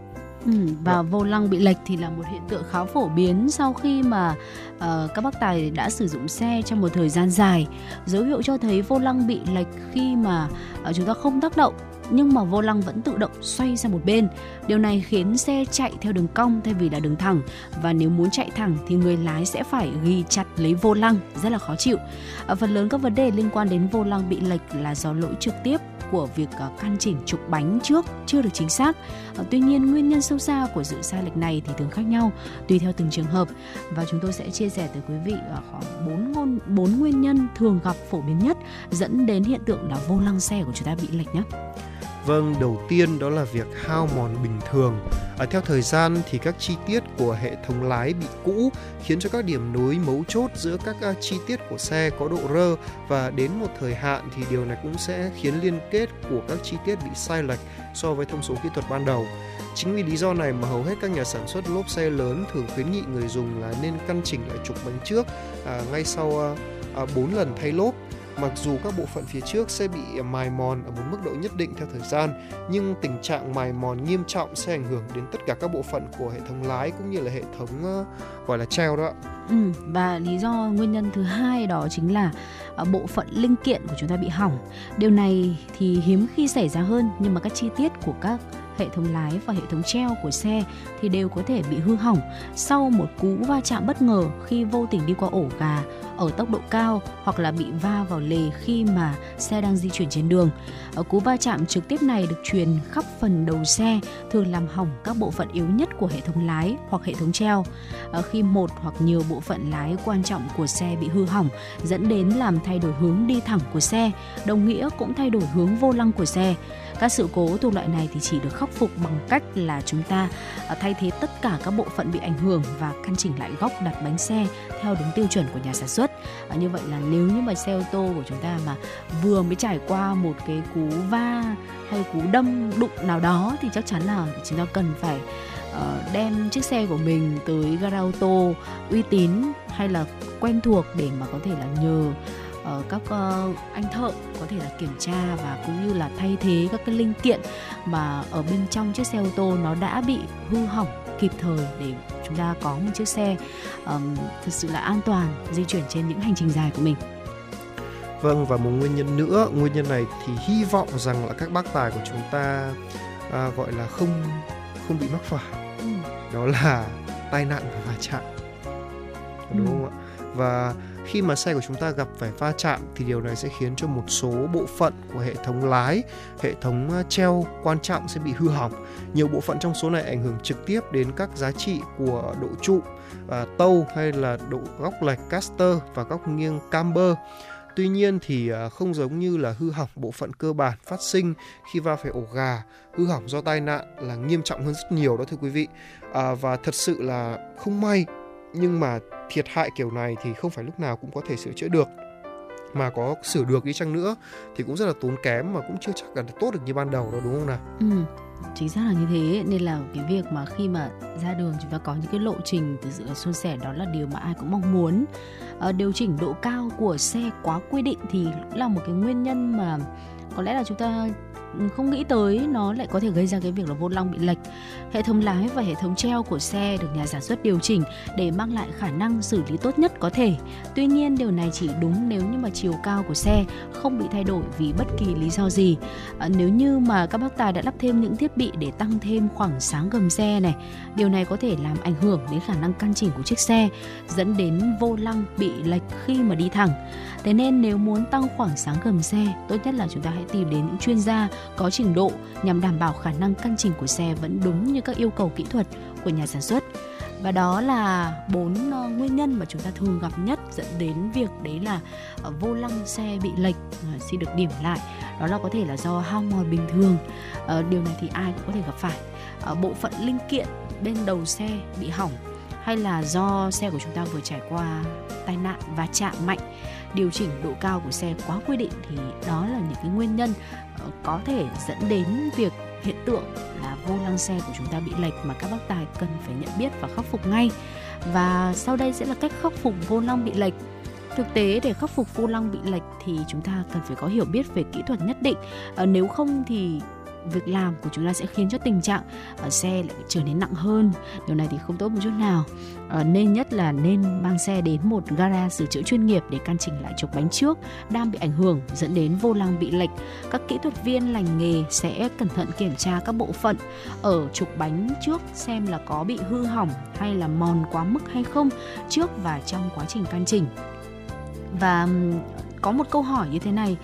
Ừ, và vô lăng bị lệch thì là một hiện tượng khá phổ biến sau khi mà uh, các bác tài đã sử dụng xe trong một thời gian dài. Dấu hiệu cho thấy vô lăng bị lệch khi mà uh, chúng ta không tác động nhưng mà vô lăng vẫn tự động xoay sang một bên. Điều này khiến xe chạy theo đường cong thay vì là đường thẳng và nếu muốn chạy thẳng thì người lái sẽ phải ghi chặt lấy vô lăng, rất là khó chịu. Ở phần lớn các vấn đề liên quan đến vô lăng bị lệch là do lỗi trực tiếp của việc à, căn chỉnh trục bánh trước chưa được chính xác. À, tuy nhiên nguyên nhân sâu xa của sự sai lệch này thì thường khác nhau tùy theo từng trường hợp và chúng tôi sẽ chia sẻ tới quý vị khoảng 4 ngôn bốn nguyên nhân thường gặp phổ biến nhất dẫn đến hiện tượng là vô lăng xe của chúng ta bị lệch nhé. Vâng, đầu tiên đó là việc hao mòn bình thường. À, theo thời gian thì các chi tiết của hệ thống lái bị cũ khiến cho các điểm nối mấu chốt giữa các uh, chi tiết của xe có độ rơ và đến một thời hạn thì điều này cũng sẽ khiến liên kết của các chi tiết bị sai lệch so với thông số kỹ thuật ban đầu. Chính vì lý do này mà hầu hết các nhà sản xuất lốp xe lớn thường khuyến nghị người dùng là nên căn chỉnh lại trục bánh trước à, ngay sau à, 4 lần thay lốp Mặc dù các bộ phận phía trước sẽ bị mài mòn ở một mức độ nhất định theo thời gian, nhưng tình trạng mài mòn nghiêm trọng sẽ ảnh hưởng đến tất cả các bộ phận của hệ thống lái cũng như là hệ thống ờ, gọi là treo đó. Ừ, và lý do nguyên nhân thứ hai đó chính là ờ, bộ phận linh kiện của chúng ta bị hỏng. Điều này thì hiếm khi xảy ra hơn nhưng mà các chi tiết của các hệ thống lái và hệ thống treo của xe thì đều có thể bị hư hỏng sau một cú va chạm bất ngờ khi vô tình đi qua ổ gà ở tốc độ cao hoặc là bị va vào lề khi mà xe đang di chuyển trên đường. Ở cú va chạm trực tiếp này được truyền khắp phần đầu xe, thường làm hỏng các bộ phận yếu nhất của hệ thống lái hoặc hệ thống treo. Ở khi một hoặc nhiều bộ phận lái quan trọng của xe bị hư hỏng dẫn đến làm thay đổi hướng đi thẳng của xe, đồng nghĩa cũng thay đổi hướng vô lăng của xe. Các sự cố thuộc loại này thì chỉ được khắc phục bằng cách là chúng ta à, thay thế tất cả các bộ phận bị ảnh hưởng và căn chỉnh lại góc đặt bánh xe theo đúng tiêu chuẩn của nhà sản xuất. À, như vậy là nếu như mà xe ô tô của chúng ta mà vừa mới trải qua một cái cú va hay cú đâm đụng nào đó thì chắc chắn là chúng ta cần phải ờ, đem chiếc xe của mình tới gara ô tô uy tín hay là quen thuộc để mà có thể là nhờ uh, các uh, anh thợ có thể là kiểm tra và cũng như là thay thế các cái linh kiện mà ở bên trong chiếc xe ô tô nó đã bị hư hỏng kịp thời để chúng ta có một chiếc xe um, thực sự là an toàn di chuyển trên những hành trình dài của mình. Vâng và một nguyên nhân nữa, nguyên nhân này thì hy vọng rằng là các bác tài của chúng ta à, gọi là không không bị mắc phải. Ừ. Đó là tai nạn và va chạm. Đúng ừ. không ạ? Và khi mà xe của chúng ta gặp phải va chạm thì điều này sẽ khiến cho một số bộ phận của hệ thống lái, hệ thống treo quan trọng sẽ bị hư hỏng. Nhiều bộ phận trong số này ảnh hưởng trực tiếp đến các giá trị của độ trụ, và tâu hay là độ góc lệch caster và góc nghiêng camber. Tuy nhiên thì à, không giống như là hư hỏng bộ phận cơ bản phát sinh khi va phải ổ gà, hư hỏng do tai nạn là nghiêm trọng hơn rất nhiều đó thưa quý vị. À, và thật sự là không may nhưng mà thiệt hại kiểu này thì không phải lúc nào cũng có thể sửa chữa được. Mà có sửa được đi chăng nữa thì cũng rất là tốn kém mà cũng chưa chắc là tốt được như ban đầu đâu đúng không nào? Ừ, chính xác là như thế. Nên là cái việc mà khi mà ra đường chúng ta có những cái lộ trình từ sự suôn sẻ đó là điều mà ai cũng mong muốn. À, điều chỉnh độ cao của xe quá quy định thì là một cái nguyên nhân mà có lẽ là chúng ta không nghĩ tới nó lại có thể gây ra cái việc là vô lăng bị lệch. Hệ thống lái và hệ thống treo của xe được nhà sản xuất điều chỉnh để mang lại khả năng xử lý tốt nhất có thể. Tuy nhiên điều này chỉ đúng nếu như mà chiều cao của xe không bị thay đổi vì bất kỳ lý do gì. À, nếu như mà các bác tài đã lắp thêm những thiết bị để tăng thêm khoảng sáng gầm xe này điều này có thể làm ảnh hưởng đến khả năng căn chỉnh của chiếc xe dẫn đến vô lăng bị lệch khi mà đi thẳng thế nên nếu muốn tăng khoảng sáng gầm xe, tốt nhất là chúng ta hãy tìm đến những chuyên gia có trình độ nhằm đảm bảo khả năng căn chỉnh của xe vẫn đúng như các yêu cầu kỹ thuật của nhà sản xuất. Và đó là bốn ờ, nguyên nhân mà chúng ta thường gặp nhất dẫn đến việc đấy là ờ, vô lăng xe bị lệch ờ, xin được điểm lại. Đó là có thể là do hao mòn bình thường. Điều này thì ai cũng có thể gặp phải. Bộ phận linh kiện bên đầu xe bị hỏng hay là do xe của chúng ta vừa trải qua tai nạn và chạm mạnh điều chỉnh độ cao của xe quá quy định thì đó là những cái nguyên nhân ờ, có thể dẫn đến việc hiện tượng là vô lăng xe của chúng ta bị lệch mà các bác tài cần phải nhận biết và khắc phục ngay. Và sau đây sẽ là cách khắc phục vô lăng bị lệch. Thực tế để khắc phục vô lăng bị lệch thì chúng ta cần phải có hiểu biết về kỹ thuật nhất định. Ờ, nếu không thì việc làm của chúng ta sẽ khiến cho tình trạng uh, xe lại trở nên nặng hơn. Điều này thì không tốt một chút nào. Uh, nên nhất là nên mang xe đến một gara sửa chữa chuyên nghiệp để căn chỉnh lại trục bánh trước đang bị ảnh hưởng dẫn đến vô lăng bị lệch. Các kỹ thuật viên lành nghề sẽ cẩn thận kiểm tra các bộ phận ở trục bánh trước xem là có bị hư hỏng hay là mòn quá mức hay không trước và trong quá trình căn chỉnh. Và có một câu hỏi như thế này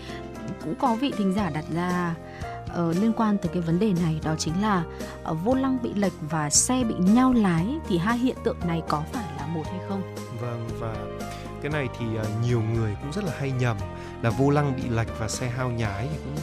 cũng có vị thính giả đặt ra ờ, liên quan tới cái vấn đề này đó chính là ờ, vô lăng bị lệch và xe bị nhao lái thì hai hiện tượng này có phải là một hay không? Vâng và cái này thì à, nhiều người cũng rất là hay nhầm là vô lăng bị lệch và xe hao nhái thì cũng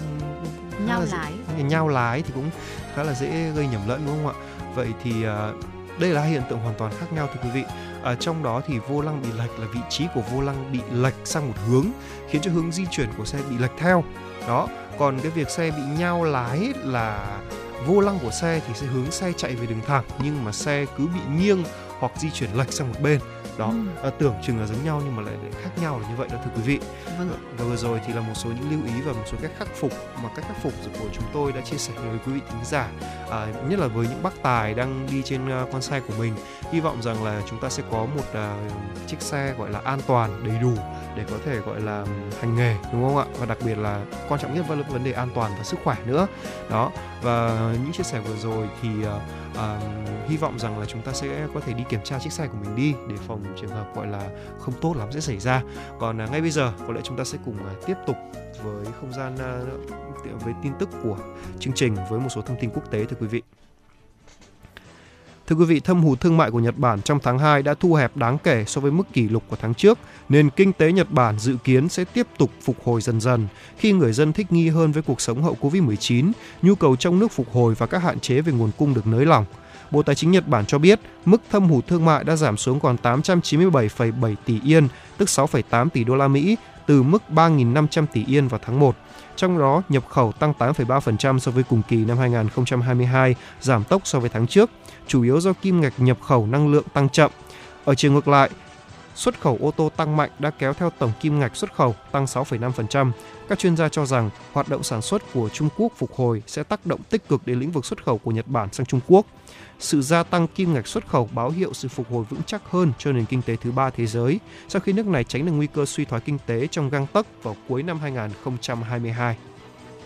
Nhao là dễ- lái. nhau lái thì cũng khá là dễ gây nhầm lẫn đúng không ạ? Vậy thì à, đây là hai hiện tượng hoàn toàn khác nhau thưa quý vị. À, trong đó thì vô lăng bị lệch là vị trí của vô lăng bị lệch sang một hướng khiến cho hướng di chuyển của xe bị lệch theo. Đó, còn cái việc xe bị nhau lái là vô lăng của xe thì sẽ hướng xe chạy về đường thẳng, nhưng mà xe cứ bị nghiêng hoặc di chuyển lệch sang một bên. Đó, Ừ. à, tưởng chừng là giống nhau nhưng mà lại, lại khác nhau là như vậy đó thưa quý vị. Vâng. Và vừa rồi thì là một số những lưu ý và một số cách khắc phục mà cách khắc phục của chúng tôi đã chia sẻ với quý vị thính giả à, nhất là với những bác tài đang đi trên à, con xe của mình hy vọng rằng là chúng ta sẽ có một à, chiếc xe gọi là an toàn đầy đủ để có thể gọi là hành nghề đúng không ạ và đặc biệt là quan trọng nhất vẫn là vấn đề an toàn và sức khỏe nữa đó và những chia sẻ vừa rồi thì uh, hy vọng rằng là chúng ta sẽ có thể đi kiểm tra chiếc xe của mình đi để phòng trường hợp gọi là không tốt lắm sẽ xảy ra còn uh, ngay bây giờ có lẽ chúng ta sẽ cùng uh, tiếp tục với không gian uh, với tin tức của chương trình với một số thông tin quốc tế thưa quý vị. Thưa quý vị, thâm hụt thương mại của Nhật Bản trong tháng 2 đã thu hẹp đáng kể so với mức kỷ lục của tháng trước, nên kinh tế Nhật Bản dự kiến sẽ tiếp tục phục hồi dần dần khi người dân thích nghi hơn với cuộc sống hậu Covid-19, nhu cầu trong nước phục hồi và các hạn chế về nguồn cung được nới lỏng. Bộ Tài chính Nhật Bản cho biết mức thâm hụt thương mại đã giảm xuống còn 897,7 tỷ yên, tức 6,8 tỷ đô la Mỹ từ mức 3.500 tỷ yên vào tháng 1. Trong đó, nhập khẩu tăng 8,3% so với cùng kỳ năm 2022, giảm tốc so với tháng trước, chủ yếu do kim ngạch nhập khẩu năng lượng tăng chậm. Ở chiều ngược lại, xuất khẩu ô tô tăng mạnh đã kéo theo tổng kim ngạch xuất khẩu tăng 6,5%. Các chuyên gia cho rằng hoạt động sản xuất của Trung Quốc phục hồi sẽ tác động tích cực đến lĩnh vực xuất khẩu của Nhật Bản sang Trung Quốc. Sự gia tăng kim ngạch xuất khẩu báo hiệu sự phục hồi vững chắc hơn cho nền kinh tế thứ ba thế giới, sau khi nước này tránh được nguy cơ suy thoái kinh tế trong gang tấc vào cuối năm 2022.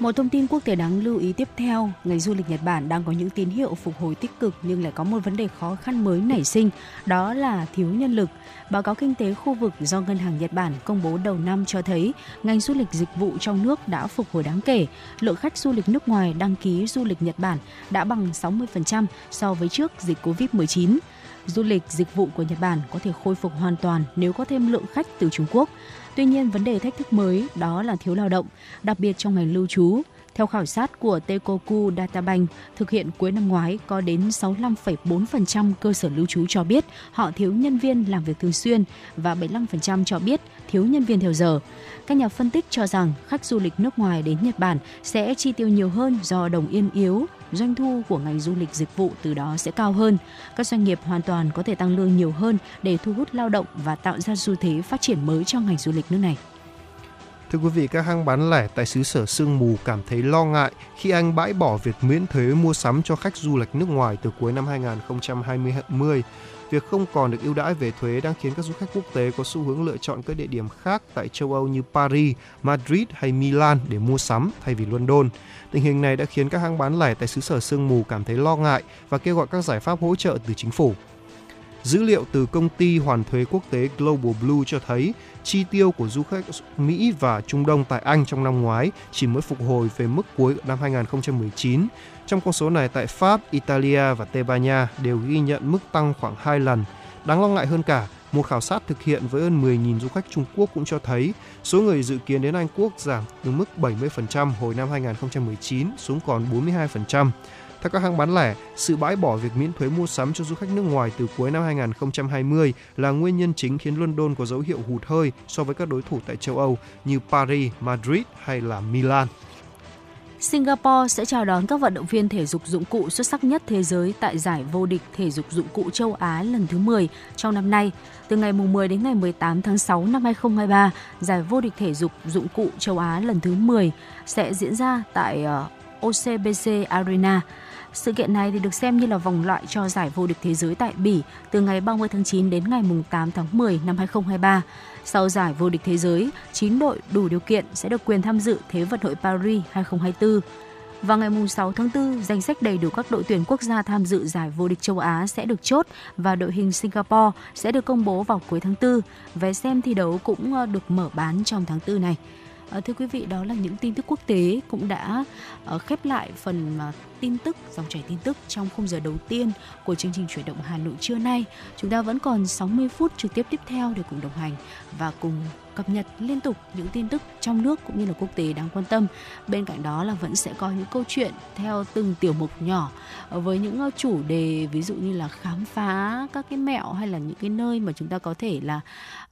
Một thông tin quốc tế đáng lưu ý tiếp theo, ngành du lịch Nhật Bản đang có những tín hiệu phục hồi tích cực nhưng lại có một vấn đề khó khăn mới nảy sinh, đó là thiếu nhân lực. Báo cáo kinh tế khu vực do Ngân hàng Nhật Bản công bố đầu năm cho thấy ngành du lịch dịch vụ trong nước đã phục hồi đáng kể. Lượng khách du lịch nước ngoài đăng ký du lịch Nhật Bản đã bằng 60% so với trước dịch Covid-19. Du lịch dịch vụ của Nhật Bản có thể khôi phục hoàn toàn nếu có thêm lượng khách từ Trung Quốc. Tuy nhiên, vấn đề thách thức mới đó là thiếu lao động, đặc biệt trong ngành lưu trú. Theo khảo sát của Teikoku Databank thực hiện cuối năm ngoái, có đến 65,4% cơ sở lưu trú cho biết họ thiếu nhân viên làm việc thường xuyên và 75% cho biết thiếu nhân viên theo giờ. Các nhà phân tích cho rằng khách du lịch nước ngoài đến Nhật Bản sẽ chi tiêu nhiều hơn do đồng yên yếu, doanh thu của ngành du lịch dịch vụ từ đó sẽ cao hơn. Các doanh nghiệp hoàn toàn có thể tăng lương nhiều hơn để thu hút lao động và tạo ra xu thế phát triển mới cho ngành du lịch nước này. Thưa quý vị, các hãng bán lẻ tại xứ sở sương mù cảm thấy lo ngại khi Anh bãi bỏ việc miễn thuế mua sắm cho khách du lịch nước ngoài từ cuối năm 2020. Việc không còn được ưu đãi về thuế đang khiến các du khách quốc tế có xu hướng lựa chọn các địa điểm khác tại châu Âu như Paris, Madrid hay Milan để mua sắm thay vì London. Tình hình này đã khiến các hãng bán lẻ tại xứ sở sương mù cảm thấy lo ngại và kêu gọi các giải pháp hỗ trợ từ chính phủ. Dữ liệu từ công ty hoàn thuế quốc tế Global Blue cho thấy chi tiêu của du khách Mỹ và Trung Đông tại Anh trong năm ngoái chỉ mới phục hồi về mức cuối năm 2019. Trong con số này tại Pháp, Italia và Tây Ban Nha đều ghi nhận mức tăng khoảng 2 lần. Đáng lo ngại hơn cả, một khảo sát thực hiện với hơn 10.000 du khách Trung Quốc cũng cho thấy số người dự kiến đến Anh Quốc giảm từ mức 70% hồi năm 2019 xuống còn 42%. Theo các hãng bán lẻ, sự bãi bỏ việc miễn thuế mua sắm cho du khách nước ngoài từ cuối năm 2020 là nguyên nhân chính khiến London có dấu hiệu hụt hơi so với các đối thủ tại châu Âu như Paris, Madrid hay là Milan. Singapore sẽ chào đón các vận động viên thể dục dụng cụ xuất sắc nhất thế giới tại giải vô địch thể dục dụng cụ châu Á lần thứ 10 trong năm nay. Từ ngày 10 đến ngày 18 tháng 6 năm 2023, giải vô địch thể dục dụng cụ châu Á lần thứ 10 sẽ diễn ra tại ờ, OCBC Arena. Sự kiện này thì được xem như là vòng loại cho giải vô địch thế giới tại Bỉ từ ngày 30 tháng 9 đến ngày 8 tháng 10 năm 2023. Sau giải vô địch thế giới, 9 đội đủ điều kiện sẽ được quyền tham dự Thế vận hội Paris 2024. Vào ngày 6 tháng 4, danh sách đầy đủ các đội tuyển quốc gia tham dự giải vô địch châu Á sẽ được chốt và đội hình Singapore sẽ được công bố vào cuối tháng 4. Vé xem thi đấu cũng ờ, được mở bán trong tháng 4 này. À, thưa quý vị, đó là những tin tức quốc tế cũng đã ờ, khép lại phần ờ, tin tức dòng chảy tin tức trong khung giờ đầu tiên của chương trình chuyển động Hà Nội trưa nay. Chúng ta vẫn còn 60 phút trực tiếp tiếp theo để cùng đồng hành và cùng cập nhật liên tục những tin tức trong nước cũng như là quốc tế đáng quan tâm. Bên cạnh đó là vẫn sẽ có những câu chuyện theo từng tiểu mục nhỏ với những chủ đề ví dụ như là khám phá các cái mẹo hay là những cái nơi mà chúng ta có thể là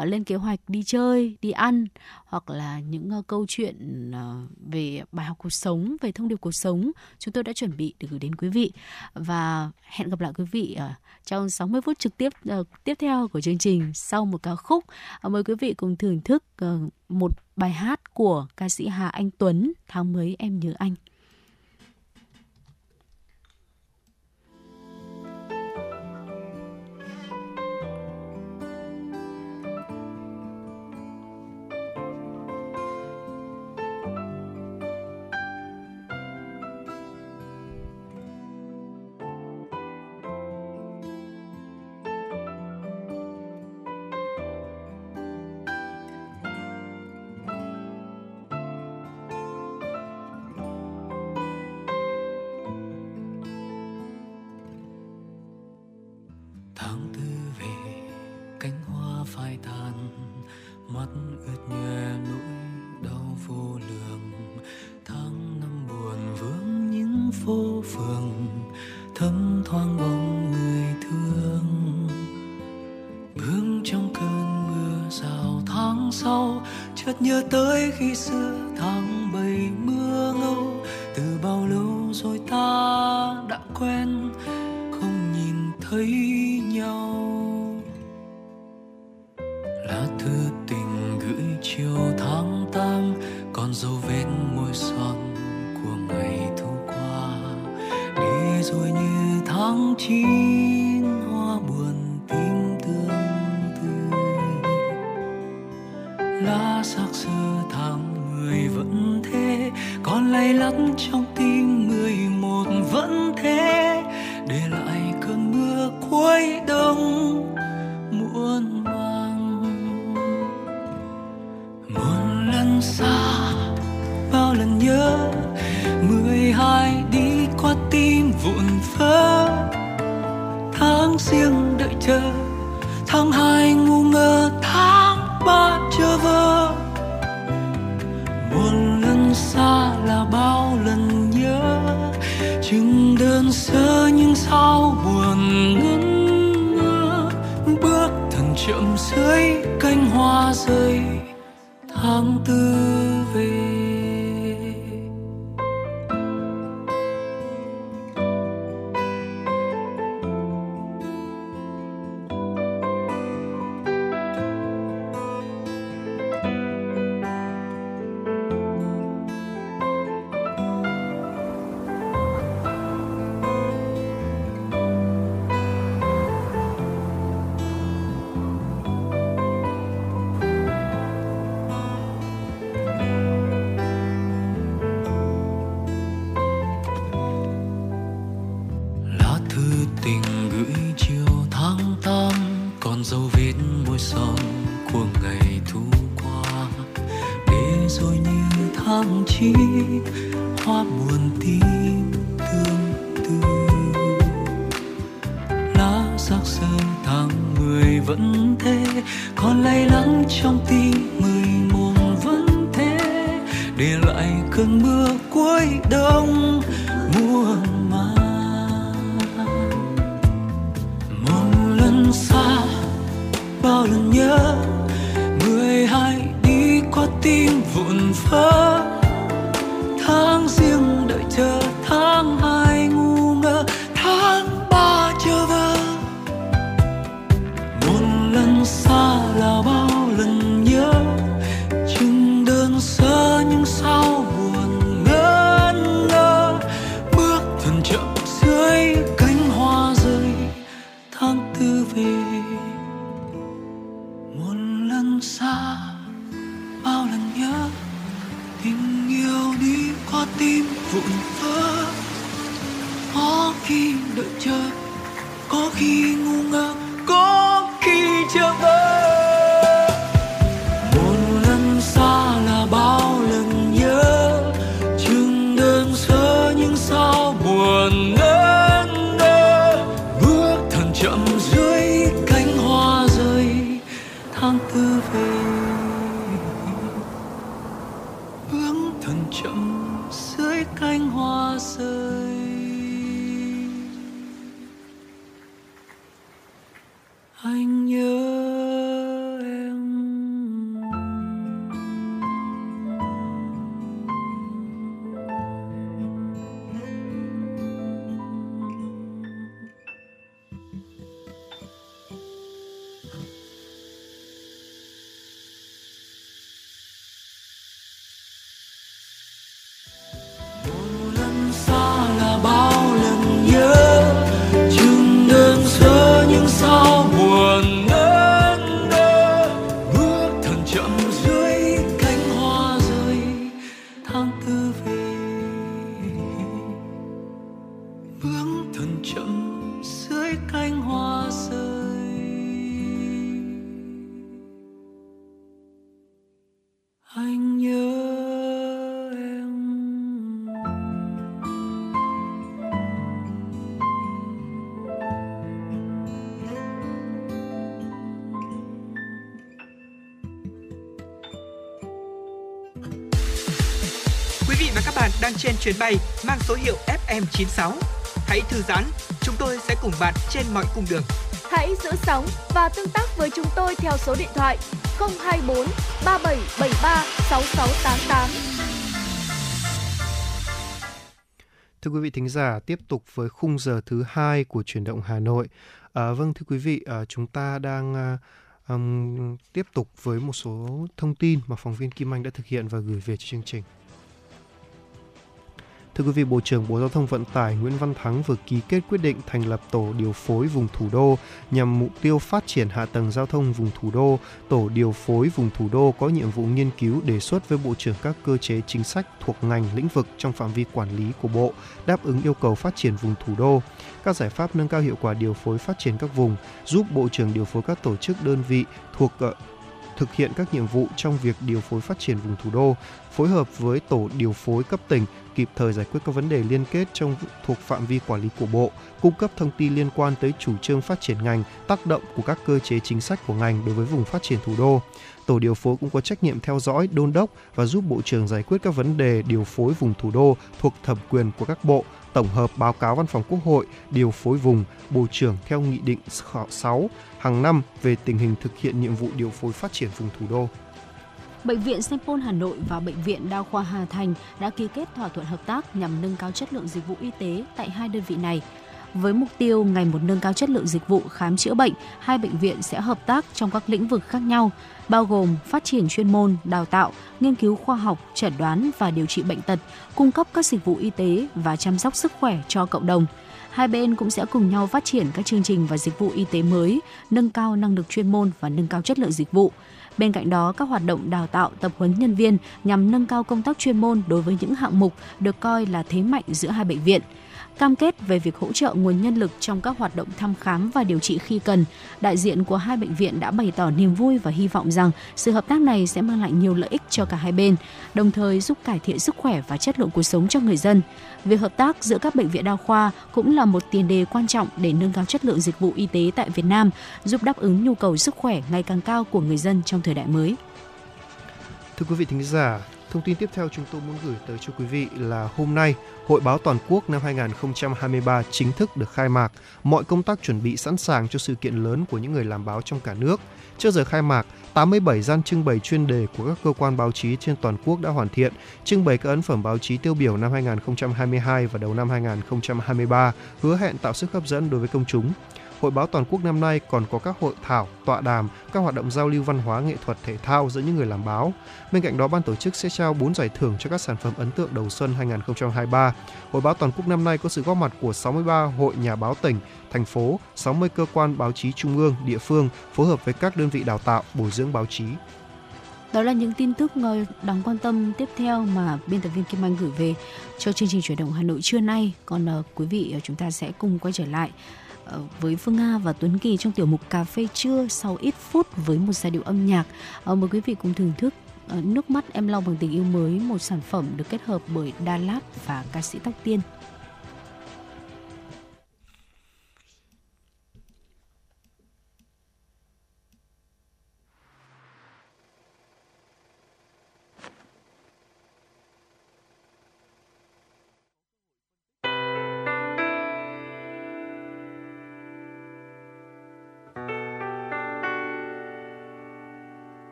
uh, lên kế hoạch đi chơi, đi ăn hoặc là những uh, câu chuyện uh, về bài học cuộc sống, về thông điệp cuộc sống chúng tôi đã chuẩn bị để gửi đến quý vị và hẹn gặp lại quý vị uh, trong 60 phút trực tiếp uh, tiếp theo của chương trình sau một ca khúc. Uh, mời quý vị cùng thưởng thức uh, một bài hát của ca sĩ Hà Anh Tuấn tháng mới em nhớ anh. Tháng tư về, cánh hoa phai tàn, mắt ướt nhòe nỗi đau vô lường. Tháng năm buồn vương những phố phường, thấm thoáng bóng người thương. Bước trong cơn mưa rào tháng sau, chợt nhớ tới khi xưa tháng bảy mươi chuyến bay mang số hiệu FM96. Hãy thư giãn, chúng tôi sẽ cùng bạn trên mọi cung đường. Hãy giữ sóng và tương tác với chúng tôi theo số điện thoại 024 3773 6688. Thưa quý vị thính giả, tiếp tục với khung giờ thứ hai của chuyển động Hà Nội. À, vâng thưa quý vị, à, chúng ta đang à, ừm, tiếp tục với một số thông tin mà phóng viên Kim Anh đã thực hiện và gửi về cho chương trình. Thưa quý vị, Bộ trưởng Bộ Giao thông Vận tải Nguyễn Văn Thắng vừa ký kết quyết định thành lập tổ điều phối vùng thủ đô nhằm mục tiêu phát triển hạ tầng giao thông vùng thủ đô. Tổ điều phối vùng thủ đô có nhiệm vụ nghiên cứu đề xuất với Bộ trưởng các cơ chế chính sách thuộc ngành lĩnh vực trong phạm vi quản lý của Bộ, đáp ứng yêu cầu phát triển vùng thủ đô. Các giải pháp nâng cao hiệu quả điều phối phát triển các vùng, giúp Bộ trưởng điều phối các tổ chức đơn vị thuộc ờ, thực hiện các nhiệm vụ trong việc điều phối phát triển vùng thủ đô, phối hợp với tổ điều phối cấp tỉnh kịp thời giải quyết các vấn đề liên kết trong thuộc phạm vi quản lý của Bộ, cung cấp thông tin liên quan tới chủ trương phát triển ngành, tác động của các cơ chế chính sách của ngành đối với vùng phát triển thủ đô. Tổ điều phối cũng có trách nhiệm theo dõi, đôn đốc và giúp Bộ trưởng giải quyết các vấn đề điều phối vùng thủ đô thuộc thẩm quyền của các bộ, tổng hợp báo cáo Văn phòng Quốc hội, điều phối vùng, Bộ trưởng theo Nghị định 6 hàng năm về tình hình thực hiện nhiệm vụ điều phối phát triển vùng thủ đô. Bệnh viện Sempol Hà Nội và Bệnh viện Đa khoa Hà Thành đã ký kết thỏa thuận hợp tác nhằm nâng cao chất lượng dịch vụ y tế tại hai đơn vị này. Với mục tiêu ngày một nâng cao chất lượng dịch vụ khám chữa bệnh, hai bệnh viện sẽ hợp tác trong các lĩnh vực khác nhau, bao gồm phát triển chuyên môn, đào tạo, nghiên cứu khoa học, chẩn đoán và điều trị bệnh tật, cung cấp các dịch vụ y tế và chăm sóc sức khỏe cho cộng đồng. Hai bên cũng sẽ cùng nhau phát triển các chương trình và dịch vụ y tế mới, nâng cao năng lực chuyên môn và nâng cao chất lượng dịch vụ. Bên cạnh đó, các hoạt động đào tạo tập huấn nhân viên nhằm nâng cao công tác chuyên môn đối với những hạng mục được coi là thế mạnh giữa hai bệnh viện cam kết về việc hỗ trợ nguồn nhân lực trong các hoạt động thăm khám và điều trị khi cần. Đại diện của hai bệnh viện đã bày tỏ niềm vui và hy vọng rằng sự hợp tác này sẽ mang lại nhiều lợi ích cho cả hai bên, đồng thời giúp cải thiện sức khỏe và chất lượng cuộc sống cho người dân. Việc hợp tác giữa các bệnh viện đa khoa cũng là một tiền đề quan trọng để nâng cao chất lượng dịch vụ y tế tại Việt Nam, giúp đáp ứng nhu cầu sức khỏe ngày càng cao của người dân trong thời đại mới. Thưa quý vị thính giả, thông tin tiếp theo chúng tôi muốn gửi tới cho quý vị là hôm nay, Hội báo toàn quốc năm 2023 chính thức được khai mạc. Mọi công tác chuẩn bị sẵn sàng cho sự kiện lớn của những người làm báo trong cả nước. Trước giờ khai mạc, 87 gian trưng bày chuyên đề của các cơ quan báo chí trên toàn quốc đã hoàn thiện, trưng bày các ấn phẩm báo chí tiêu biểu năm 2022 và đầu năm 2023, hứa hẹn tạo sức hấp dẫn đối với công chúng. Hội báo toàn quốc năm nay còn có các hội thảo, tọa đàm, các hoạt động giao lưu văn hóa nghệ thuật thể thao giữa những người làm báo. Bên cạnh đó, ban tổ chức sẽ trao 4 giải thưởng cho các sản phẩm ấn tượng đầu xuân 2023. Hội báo toàn quốc năm nay có sự góp mặt của 63 hội nhà báo tỉnh, thành phố, 60 cơ quan báo chí trung ương, địa phương phối hợp với các đơn vị đào tạo, bồi dưỡng báo chí. Đó là những tin tức đáng quan tâm tiếp theo mà biên tập viên Kim Anh gửi về cho chương trình chuyển động Hà Nội trưa nay. Còn ờ, quý vị ờ, chúng ta sẽ cùng quay trở lại Ờ, với Phương Nga và Tuấn Kỳ trong tiểu mục Cà phê trưa sau ít phút với một giai điệu âm nhạc. Ờ, mời quý vị cùng thưởng thức ờ, Nước mắt em lau bằng tình yêu mới, một sản phẩm được kết hợp bởi Đà Lạt và ca sĩ Tóc Tiên.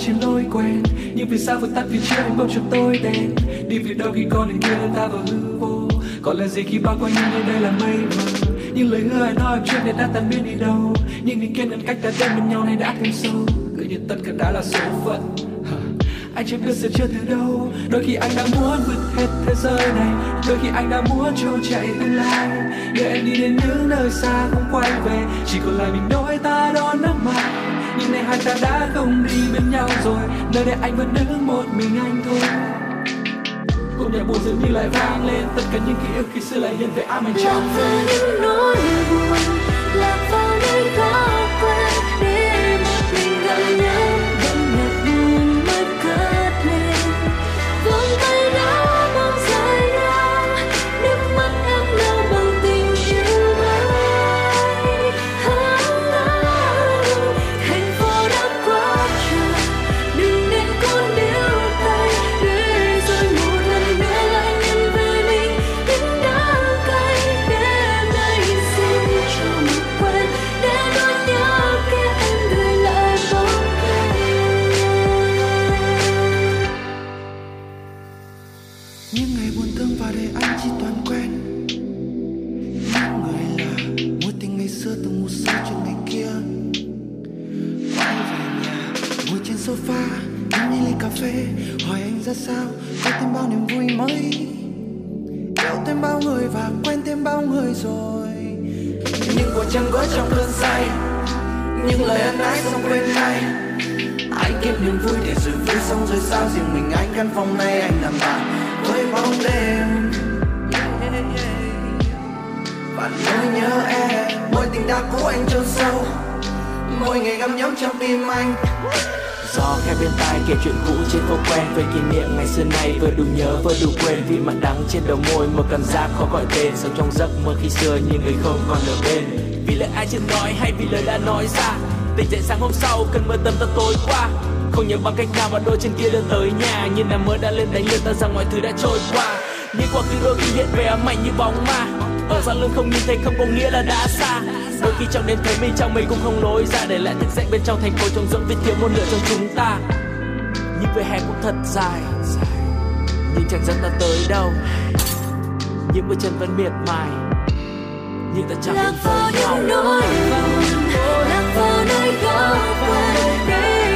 Chỉ lối quen. Nhưng vì sao vừa tắt vì chưa anh bỗng cho tôi đen. Đi về đâu khi con đường kia đưa ta vào hư vô. Còn là gì khi bao quanh những nơi đây là mây mờ những lời hứa ai nói chuyện này đã tan biến đi đâu. Những định kiến ngăn cách đã đến bên nhau này đã thêm sâu. Cứ như tất cả đã là số phận. Anh chưa biết sẽ chưa từ đâu. Đôi khi anh đã muốn vượt hết thế giới này. Đôi khi anh đã muốn trôi chạy tương lai. Để em đi đến những nơi xa không quay về. Chỉ còn lại mình đôi ta đón nắng mắt hai ta đã không đi bên nhau rồi. Nơi đây anh vẫn đứng một mình anh thôi. Cùng nhạc buồn dường như lại vang lên. Tất cả những ký ức khi xưa lại hiện về ám ảnh trong những nỗi buồn trên đầu môi, một cảm giác khó gọi tên. Sống trong giấc mơ khi xưa nhưng người không còn ở bên. Vì lời ai chưa nói hay vì lời đã nói ra tỉnh dậy sáng hôm sau cơn mưa tâm ta tối qua. Không nhớ bằng cách nào mà đôi chân kia đưa tới nhà, như là mơ đã lên đánh lừa ta rằng mọi thứ đã trôi qua. Nhưng quá khứ đôi khi hiện về ám ảnh như bóng ma. Ở xa lưng không nhìn thấy không có nghĩa là đã xa. Đôi khi trong đêm thấy mình trong mình cũng không lối ra. Để lại thức dậy bên trong thành phố trống rỗng vì thiếu một nửa trong chúng ta. Nhưng về hè cũng thật dài. Nhưng chẳng dẫn ta tới đâu những bước chân vẫn miệt mài nhưng ta chẳng lạc vào. những nỗi buồn lạc vào nơi góc quên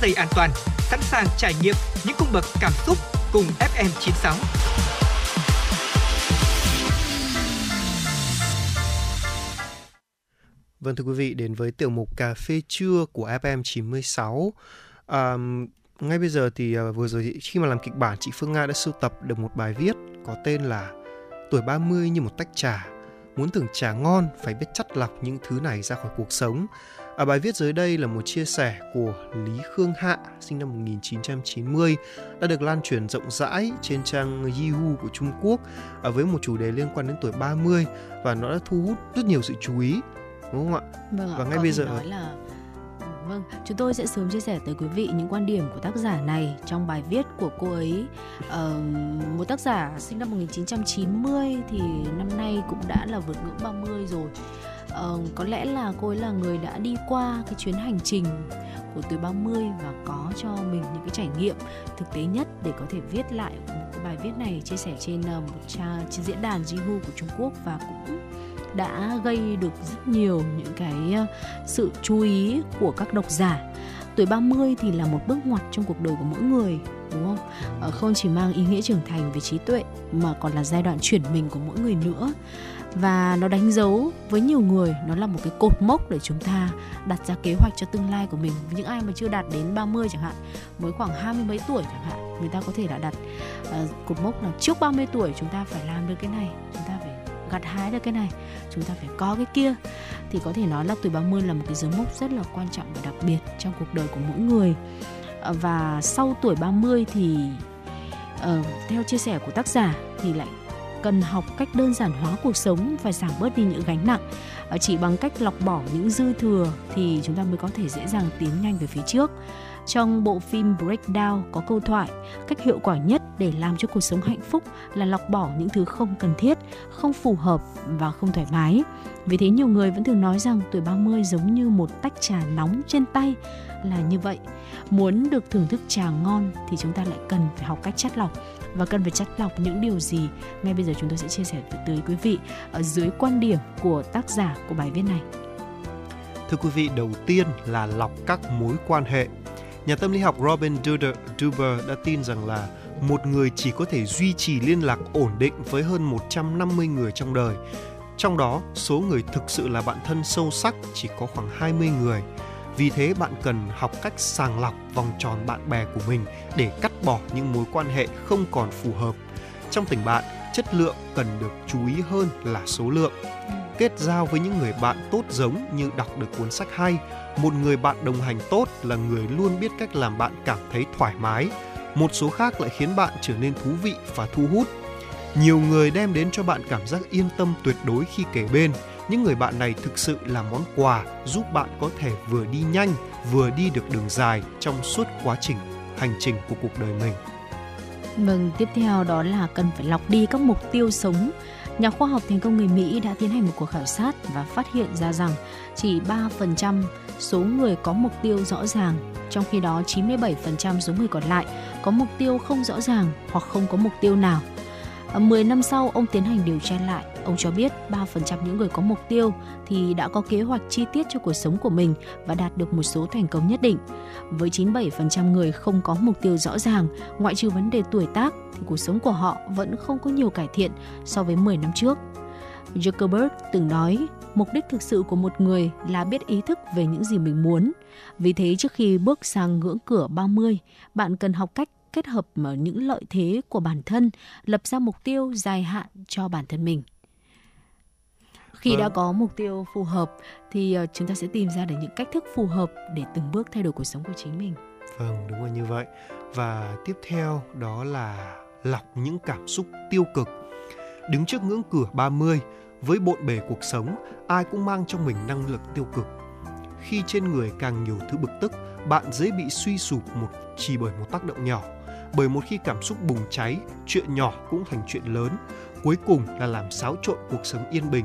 dây an toàn, sẵn sàng trải nghiệm những cung bậc cảm xúc cùng FM96. Vâng thưa quý vị, đến với tiểu mục cà phê trưa của FM 96. À, ngay bây giờ thì ờ, vừa rồi khi mà làm kịch bản chị Phương Nga đã sưu tập được một bài viết có tên là Tuổi 30 như một tách trà, muốn thưởng trà ngon phải biết chắt lọc những thứ này ra khỏi cuộc sống. À, bài viết dưới đây là một chia sẻ của Lý Khương Hạ, sinh năm 1990, đã được lan truyền rộng rãi trên trang Yahoo của Trung Quốc à, với một chủ đề liên quan đến tuổi 30 và nó đã thu hút rất nhiều sự chú ý đúng không ạ? Vâng ạ, Và ngay bây giờ- nói là Vâng, chúng tôi sẽ sớm chia sẻ tới quý vị những quan điểm của tác giả này trong bài viết của cô ấy. Ờ, một tác giả sinh năm 1990 thì năm nay cũng đã là vượt ngưỡng 30 rồi uh, có lẽ là cô ấy là người đã đi qua cái chuyến hành trình của tuổi 30 và có cho mình những cái trải nghiệm thực tế nhất để có thể viết lại một cái bài viết này chia sẻ trên uh, một trang trên diễn đàn Jihu của Trung Quốc và cũng đã gây được rất nhiều những cái ờ, sự chú ý của các độc giả. Tuổi 30 thì là một bước ngoặt trong cuộc đời của mỗi người, đúng không? Không chỉ mang ý nghĩa trưởng thành về trí tuệ mà còn là giai đoạn chuyển mình của mỗi người nữa. Và nó đánh dấu với nhiều người nó là một cái cột mốc để chúng ta đặt ra kế hoạch cho tương lai của mình. Những ai mà chưa đạt đến 30 chẳng hạn, mới khoảng hai mươi mấy tuổi chẳng hạn, người ta có thể đã đặt uh, cột mốc là trước 30 tuổi chúng ta phải làm được cái này, chúng ta phải gặt hái được cái này chúng ta phải có cái kia thì có thể nói là tuổi 30 là một cái dấu mốc rất là quan trọng và đặc biệt trong cuộc đời của mỗi người ờ, và sau tuổi 30 thì uh, theo chia sẻ của tác giả thì lại cần học cách đơn giản hóa cuộc sống và giảm bớt đi những gánh nặng ờ, chỉ bằng cách lọc bỏ những dư thừa thì chúng ta mới có thể dễ dàng tiến nhanh về phía trước trong bộ phim Breakdown có câu thoại cách hiệu quả nhất để làm cho cuộc sống hạnh phúc là lọc bỏ những thứ không cần thiết, không phù hợp và không thoải mái. Vì thế nhiều người vẫn thường nói rằng tuổi 30 giống như một tách trà nóng trên tay là như vậy. Muốn được thưởng thức trà ngon thì chúng ta lại cần phải học cách chắt lọc và cần phải chắt lọc những điều gì ngay bây giờ chúng tôi sẽ chia sẻ tới quý vị ở dưới quan điểm của tác giả của bài viết này. Thưa quý vị, đầu tiên là lọc các mối quan hệ. Nhà tâm lý học Robin Duber đã tin rằng là một người chỉ có thể duy trì liên lạc ổn định với hơn 150 người trong đời. Trong đó, số người thực sự là bạn thân sâu sắc chỉ có khoảng 20 người. Vì thế bạn cần học cách sàng lọc vòng tròn bạn bè của mình để cắt bỏ những mối quan hệ không còn phù hợp. Trong tình bạn, chất lượng cần được chú ý hơn là số lượng. Kết giao với những người bạn tốt giống như đọc được cuốn sách hay, một người bạn đồng hành tốt là người luôn biết cách làm bạn cảm thấy thoải mái. Một số khác lại khiến bạn trở nên thú vị và thu hút. Nhiều người đem đến cho bạn cảm giác yên tâm tuyệt đối khi kể bên. Những người bạn này thực sự là món quà giúp bạn có thể vừa đi nhanh, vừa đi được đường dài trong suốt quá trình hành trình của cuộc đời mình. Vâng, tiếp theo đó là cần phải lọc đi các mục tiêu sống. Nhà khoa học thành công người Mỹ đã tiến hành một cuộc khảo sát và phát hiện ra rằng chỉ 3% số người có mục tiêu rõ ràng, trong khi đó 97% số người còn lại có mục tiêu không rõ ràng hoặc không có mục tiêu nào. Ờ, 10 năm sau, ông tiến hành điều tra lại. Ông cho biết 3% những người có mục tiêu thì đã có kế hoạch chi tiết cho cuộc sống của mình và đạt được một số thành công nhất định. Với 97% người không có mục tiêu rõ ràng, ngoại trừ vấn đề tuổi tác thì cuộc sống của họ vẫn không có nhiều cải thiện so với 10 năm trước. Zuckerberg từng nói, mục đích thực sự của một người là biết ý thức về những gì mình muốn. Vì thế trước khi bước sang ngưỡng cửa 30, bạn cần học cách kết hợp ờ, những lợi thế của bản thân, lập ra mục tiêu dài hạn cho bản thân mình. Khi đã Vâng. có mục tiêu phù hợp thì ờ, chúng ta sẽ tìm ra được những cách thức phù hợp để từng bước thay đổi cuộc sống của chính mình. Vâng, đúng là như vậy. Và tiếp theo đó là lọc những cảm xúc tiêu cực. Đứng trước ngưỡng cửa 30, với bộn bề cuộc sống, ai cũng mang trong mình năng lượng tiêu cực. Khi trên người càng nhiều thứ bực tức, bạn dễ bị suy sụp một chỉ bởi một tác động nhỏ. Bởi một khi cảm xúc bùng cháy, chuyện nhỏ cũng thành chuyện lớn, cuối cùng là làm xáo trộn cuộc sống yên bình.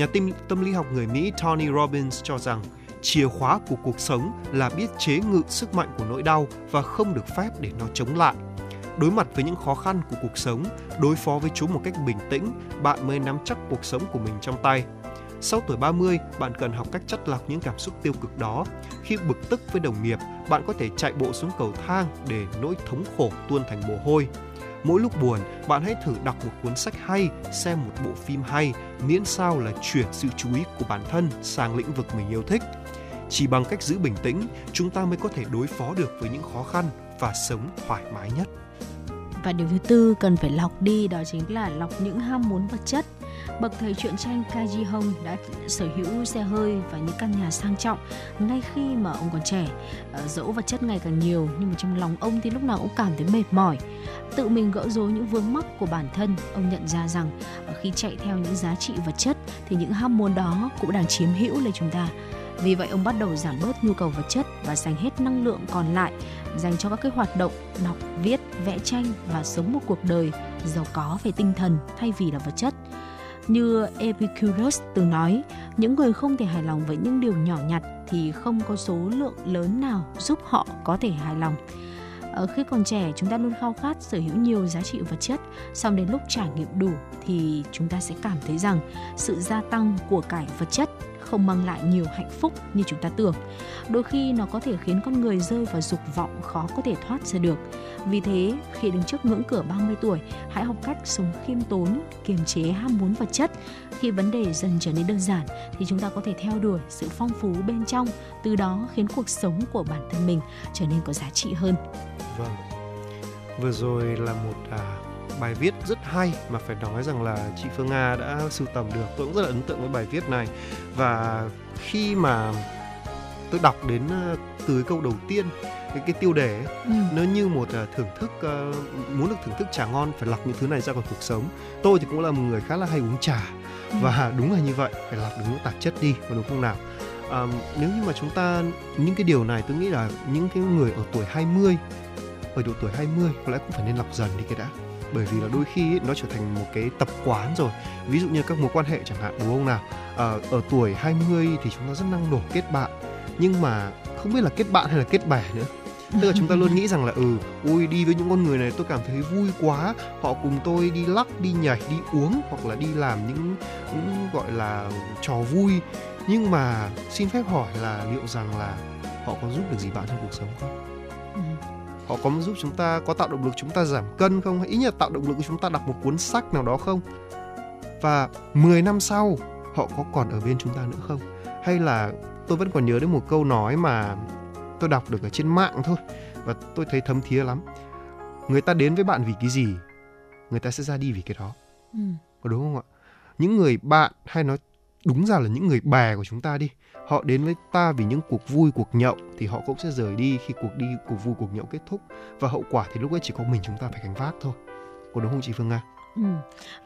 Nhà tâm, tâm lý học người Mỹ Tony Robbins cho rằng chìa khóa của cuộc sống là biết chế ngự sức mạnh của nỗi đau và không được phép để nó chống lại. Đối mặt với những khó khăn của cuộc sống, đối phó với chúng một cách bình tĩnh, bạn mới nắm chắc cuộc sống của mình trong tay. Sau tuổi 30, bạn cần học cách chắt lọc những cảm xúc tiêu cực đó. Khi bực tức với đồng nghiệp, bạn có thể chạy bộ xuống cầu thang để nỗi thống khổ tuôn thành mồ hôi. Mỗi lúc buồn, bạn hãy thử đọc một cuốn sách hay, xem một bộ phim hay, miễn sao là chuyển sự chú ý của bản thân sang lĩnh vực mình yêu thích. Chỉ bằng cách giữ bình tĩnh, chúng ta mới có thể đối phó được với những khó khăn và sống thoải mái nhất. Và điều thứ tư cần phải lọc đi đó chính là lọc những ham muốn vật chất. Bậc thầy truyện tranh Kaji Hong đã sở hữu xe hơi và những căn nhà sang trọng ngay khi mà ông còn trẻ. Ờ, dẫu vật chất ngày càng nhiều nhưng mà trong lòng ông thì lúc nào cũng cảm thấy mệt mỏi. Tự mình gỡ rối những vướng mắc của bản thân, ông nhận ra rằng ờ, khi chạy theo những giá trị vật chất thì những ham muốn đó cũng đang chiếm hữu lấy chúng ta. Vì vậy ông bắt đầu giảm bớt nhu cầu vật chất và dành hết năng lượng còn lại dành cho các cái hoạt động đọc, viết, vẽ tranh và sống một cuộc đời giàu có về tinh thần thay vì là vật chất. Như Epicurus từng nói, những người không thể hài lòng với những điều nhỏ nhặt thì không có số lượng lớn nào giúp họ có thể hài lòng. Ở khi còn trẻ, chúng ta luôn khao khát sở hữu nhiều giá trị vật chất, xong đến lúc trải nghiệm đủ thì chúng ta sẽ cảm thấy rằng sự gia tăng của cải vật chất không mang lại nhiều hạnh phúc như chúng ta tưởng. Đôi khi nó có thể khiến con người rơi vào dục vọng khó có thể thoát ra được. Vì thế, khi đứng trước ngưỡng cửa 30 tuổi, hãy học cách sống khiêm tốn, kiềm chế ham muốn vật chất. Khi vấn đề dần trở nên đơn giản thì chúng ta có thể theo đuổi sự phong phú bên trong, từ đó khiến cuộc sống của bản thân mình trở nên có giá trị hơn. Vâng. Vừa rồi là một à, bài viết rất hay mà phải nói rằng là chị Phương Nga đã sưu tầm được. Tôi cũng rất là ấn tượng với bài viết này. Và khi mà tôi đọc đến à, từ cái câu đầu tiên cái cái tiêu đề ấy, Ừ. nó như một à, thưởng thức à, muốn được thưởng thức trà ngon phải lọc những thứ này ra khỏi cuộc sống. Tôi thì cũng là một người khá là hay uống trà Ừ. và đúng là như vậy phải lọc được những tạp chất đi và đúng không nào? À, nếu như mà chúng ta những cái điều này tôi nghĩ là những cái người ở tuổi 20 ở độ tuổi 20 có lẽ cũng phải nên lọc dần đi cái đã bởi vì là đôi khi ấy, nó trở thành một cái tập quán rồi. Ví dụ như các mối quan hệ chẳng hạn đúng không nào? À, ở tuổi 20 thì chúng ta rất năng nổ kết bạn. Nhưng mà không biết là kết bạn hay là kết bè nữa. Tức là chúng ta luôn nghĩ rằng là ừ ui đi với những con người này tôi cảm thấy vui quá. Họ cùng tôi đi lắc đi nhảy đi uống hoặc là đi làm những, những gọi là trò vui. Nhưng mà xin phép hỏi là liệu rằng là họ có giúp được gì bạn trong cuộc sống không? Họ có giúp chúng ta có tạo động lực chúng ta giảm cân không? Hay ít nhất tạo động lực cho chúng ta đọc một cuốn sách nào đó không? Và 10 năm sau họ có còn ở bên chúng ta nữa không? Hay là tôi vẫn còn nhớ đến một câu nói mà tôi đọc được ở trên mạng thôi và tôi thấy thấm thía lắm. Người ta đến với bạn vì cái gì? Người ta sẽ ra đi vì cái đó. Ừ. có đúng không ạ? Những người bạn hay nói đúng ra là những người bè của chúng ta đi họ đến với ta vì những cuộc vui, cuộc nhậu, thì họ cũng sẽ rời đi khi cuộc đi, cuộc vui, cuộc nhậu kết thúc và hậu quả thì lúc ấy chỉ có mình chúng ta phải gánh vác thôi có đúng không chị Phương Nga Ừ.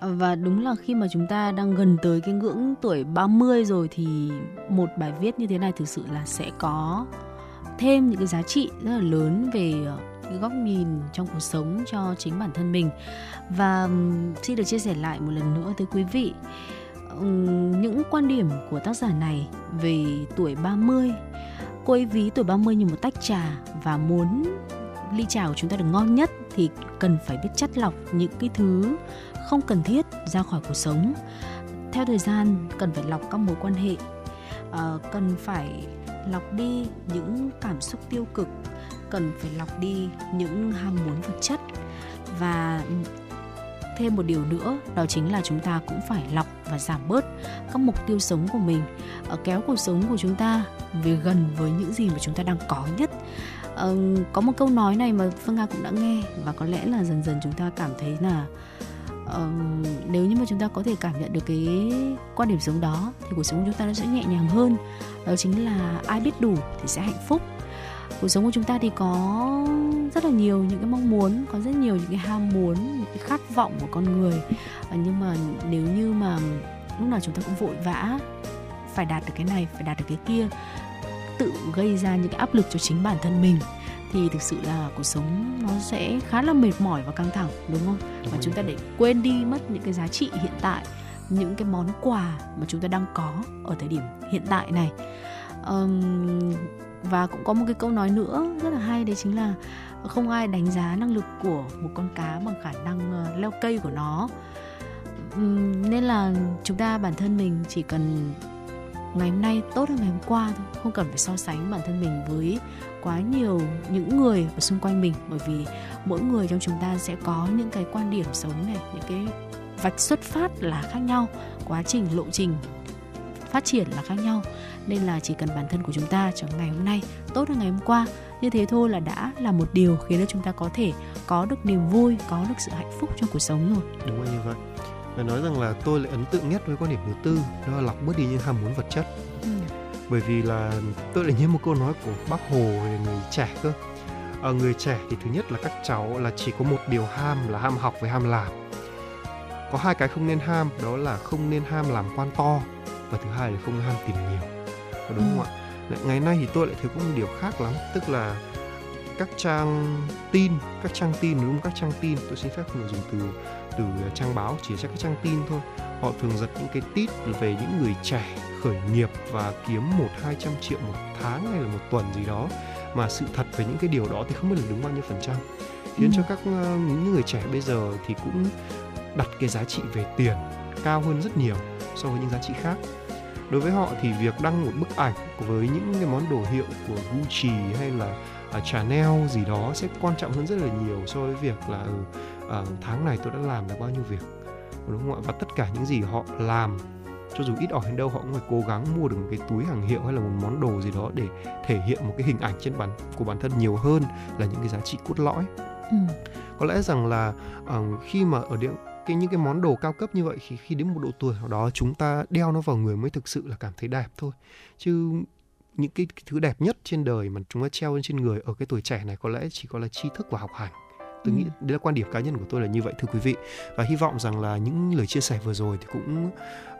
À, và đúng là khi mà chúng ta đang gần tới cái ngưỡng tuổi 30 rồi thì một bài viết như thế này thực sự là sẽ có thêm những cái giá trị rất là lớn về ờ, cái góc nhìn trong cuộc sống cho chính bản thân mình. Và xin được chia sẻ lại một lần nữa tới quý vị Ừ, những quan điểm của tác giả này về tuổi 30. Cô ấy ví tuổi 30 như một tách trà và muốn ly trà của chúng ta được ngon nhất thì cần phải biết chắt lọc những cái thứ không cần thiết ra khỏi cuộc sống. Theo thời gian, cần phải lọc các mối quan hệ. Ờ, cần phải lọc đi những cảm xúc tiêu cực. Cần phải lọc đi những ham muốn vật chất. Và thêm một điều nữa đó chính là chúng ta cũng phải lọc và giảm bớt các mục tiêu sống của mình ờ, kéo cuộc sống của chúng ta về gần với những gì mà chúng ta đang có nhất. Ờ, có một câu nói này mà Phương Nga cũng đã nghe và có lẽ là dần dần chúng ta cảm thấy là ờ, nếu như mà chúng ta có thể cảm nhận được cái quan điểm sống đó thì cuộc sống của chúng ta nó sẽ nhẹ nhàng hơn. Đó chính là ai biết đủ thì sẽ hạnh phúc cuộc sống của chúng ta thì có rất là nhiều những cái mong muốn có rất nhiều những cái ham muốn những cái khát vọng của con người Ờ, nhưng mà nếu như mà lúc nào chúng ta cũng vội vã phải đạt được cái này phải đạt được cái kia tự gây ra những cái áp lực cho chính bản thân mình thì thực sự là cuộc sống nó sẽ khá là mệt mỏi và căng thẳng đúng không? Đúng và chúng ta để quên đi mất những cái giá trị hiện tại, những cái món quà mà chúng ta đang có ở thời điểm hiện tại này. Ờm, và cũng có một cái câu nói nữa rất là hay, đấy chính là không ai đánh giá năng lực của một con cá bằng khả năng ờ, leo cây của nó. Nên là chúng ta, bản thân mình chỉ cần ngày hôm nay tốt hơn ngày hôm qua thôi, không cần phải so sánh bản thân mình với quá nhiều những người ở xung quanh mình bởi vì mỗi người trong chúng ta sẽ có những cái quan điểm sống này, những cái vạch xuất phát là khác nhau, quá trình, lộ trình phát triển là khác nhau. Nên là chỉ cần bản thân của chúng ta trong ngày hôm nay tốt hơn ngày hôm qua. Như thế thôi là đã là một điều khiến cho chúng ta có thể có được niềm vui có được sự hạnh phúc trong cuộc sống rồi. Đúng là như vậy. Và nói rằng là tôi lại ấn tượng nhất với quan điểm thứ tư đó là lọc bớt đi những ham muốn vật chất. Ừ. bởi vì là tôi lại nhớ một câu nói của bác hồ về người trẻ cơ. Ở người trẻ thì thứ nhất là các cháu là chỉ có một điều ham là ham học với ham làm. Có hai cái không nên ham đó là không nên ham làm quan to và thứ hai là không ham tiền nhiều có đúng không ạ? Ngày nay thì tôi lại thấy có một điều khác lắm tức là các trang tin các trang tin đúng không? các trang tin tôi xin phép không dùng từ từ trang báo chỉ chắc các trang tin thôi. Họ thường giật những cái tít về những người trẻ khởi nghiệp và kiếm một hai trăm triệu một tháng hay là một tuần gì đó mà sự thật về những cái điều đó thì không biết là đúng bao nhiêu phần trăm. Khiến Ừ. cho các ờ, những người trẻ bây giờ thì cũng đặt cái giá trị về tiền cao hơn rất nhiều so với những giá trị khác đối với họ thì việc đăng một bức ảnh với những cái món đồ hiệu của Gucci hay là à, Chanel gì đó sẽ quan trọng hơn rất là nhiều so với việc là à, tháng này tôi đã làm được bao nhiêu việc đúng không ạ và tất cả những gì họ làm cho dù ít ỏi đến đâu họ cũng phải cố gắng mua được một cái túi hàng hiệu hay là một món đồ gì đó để thể hiện một cái hình ảnh trên bản của bản thân nhiều hơn là những cái giá trị cốt lõi Ừ. có lẽ rằng là ờ, khi mà ở điện cái những cái món đồ cao cấp như vậy khi khi đến một độ tuổi nào đó chúng ta đeo nó vào người mới thực sự là cảm thấy đẹp thôi chứ những cái, cái thứ đẹp nhất trên đời mà chúng ta treo lên trên người ở cái tuổi trẻ này có lẽ chỉ có là tri thức và học hành tôi Ừ. nghĩ đấy là quan điểm cá nhân của tôi là như vậy thưa quý vị và hy vọng rằng là những lời chia sẻ vừa rồi thì cũng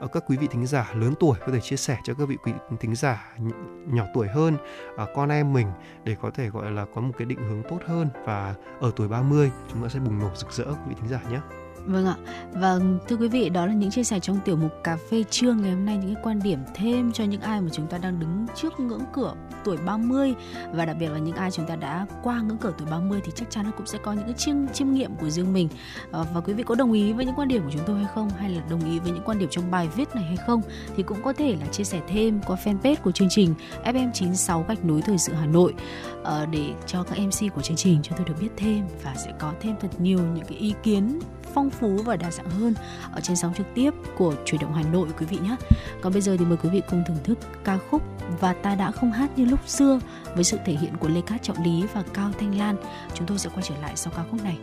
ờ, các quý vị thính giả lớn tuổi có thể chia sẻ cho các vị quý thính giả nh- nhỏ tuổi hơn ờ, con em mình để có thể gọi là có một cái định hướng tốt hơn và ở tuổi 30 chúng ta sẽ bùng nổ rực rỡ quý vị thính giả nhé. Vâng ạ. Và thưa quý vị, đó là những chia sẻ trong tiểu mục cà phê trưa ngày hôm nay những cái quan điểm thêm cho những ai mà chúng ta đang đứng trước ngưỡng cửa tuổi 30 và đặc biệt là những ai chúng ta đã qua ngưỡng cửa tuổi 30 thì chắc chắn là cũng sẽ có những cái chiêm chiêm nghiệm của riêng mình. Ờ, và quý vị có đồng ý với những quan điểm của chúng tôi hay không hay là đồng ý với những quan điểm trong bài viết này hay không thì cũng có thể là chia sẻ thêm qua fanpage của chương trình FM96 gạch nối thời sự Hà Nội ờ, để cho các MC của chương trình cho tôi được biết thêm và sẽ có thêm thật nhiều những cái ý kiến phong phú và đa dạng hơn ở trên sóng trực tiếp của truyền động Hà Nội quý vị nhé. Còn bây giờ thì mời quý vị cùng thưởng thức ca khúc và ta đã không hát như lúc xưa với sự thể hiện của Lê Cát Trọng Lý và Cao Thanh Lan. Chúng tôi sẽ quay trở lại sau ca khúc này.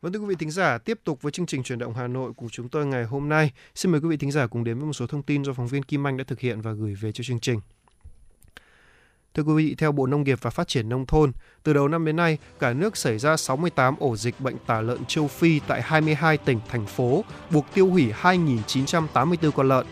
Vâng thưa quý vị thính giả, tiếp tục với chương trình truyền động Hà Nội của chúng tôi ngày hôm nay. Xin mời quý vị thính giả cùng đến với một số thông tin do phóng viên Kim Anh đã thực hiện và gửi về cho chương trình. Thưa quý vị, theo Bộ Nông nghiệp và Phát triển Nông thôn, từ đầu năm đến nay, cả nước xảy ra 68 ổ dịch bệnh tả lợn châu Phi tại 22 tỉnh, thành phố, buộc tiêu hủy 2.984 con lợn.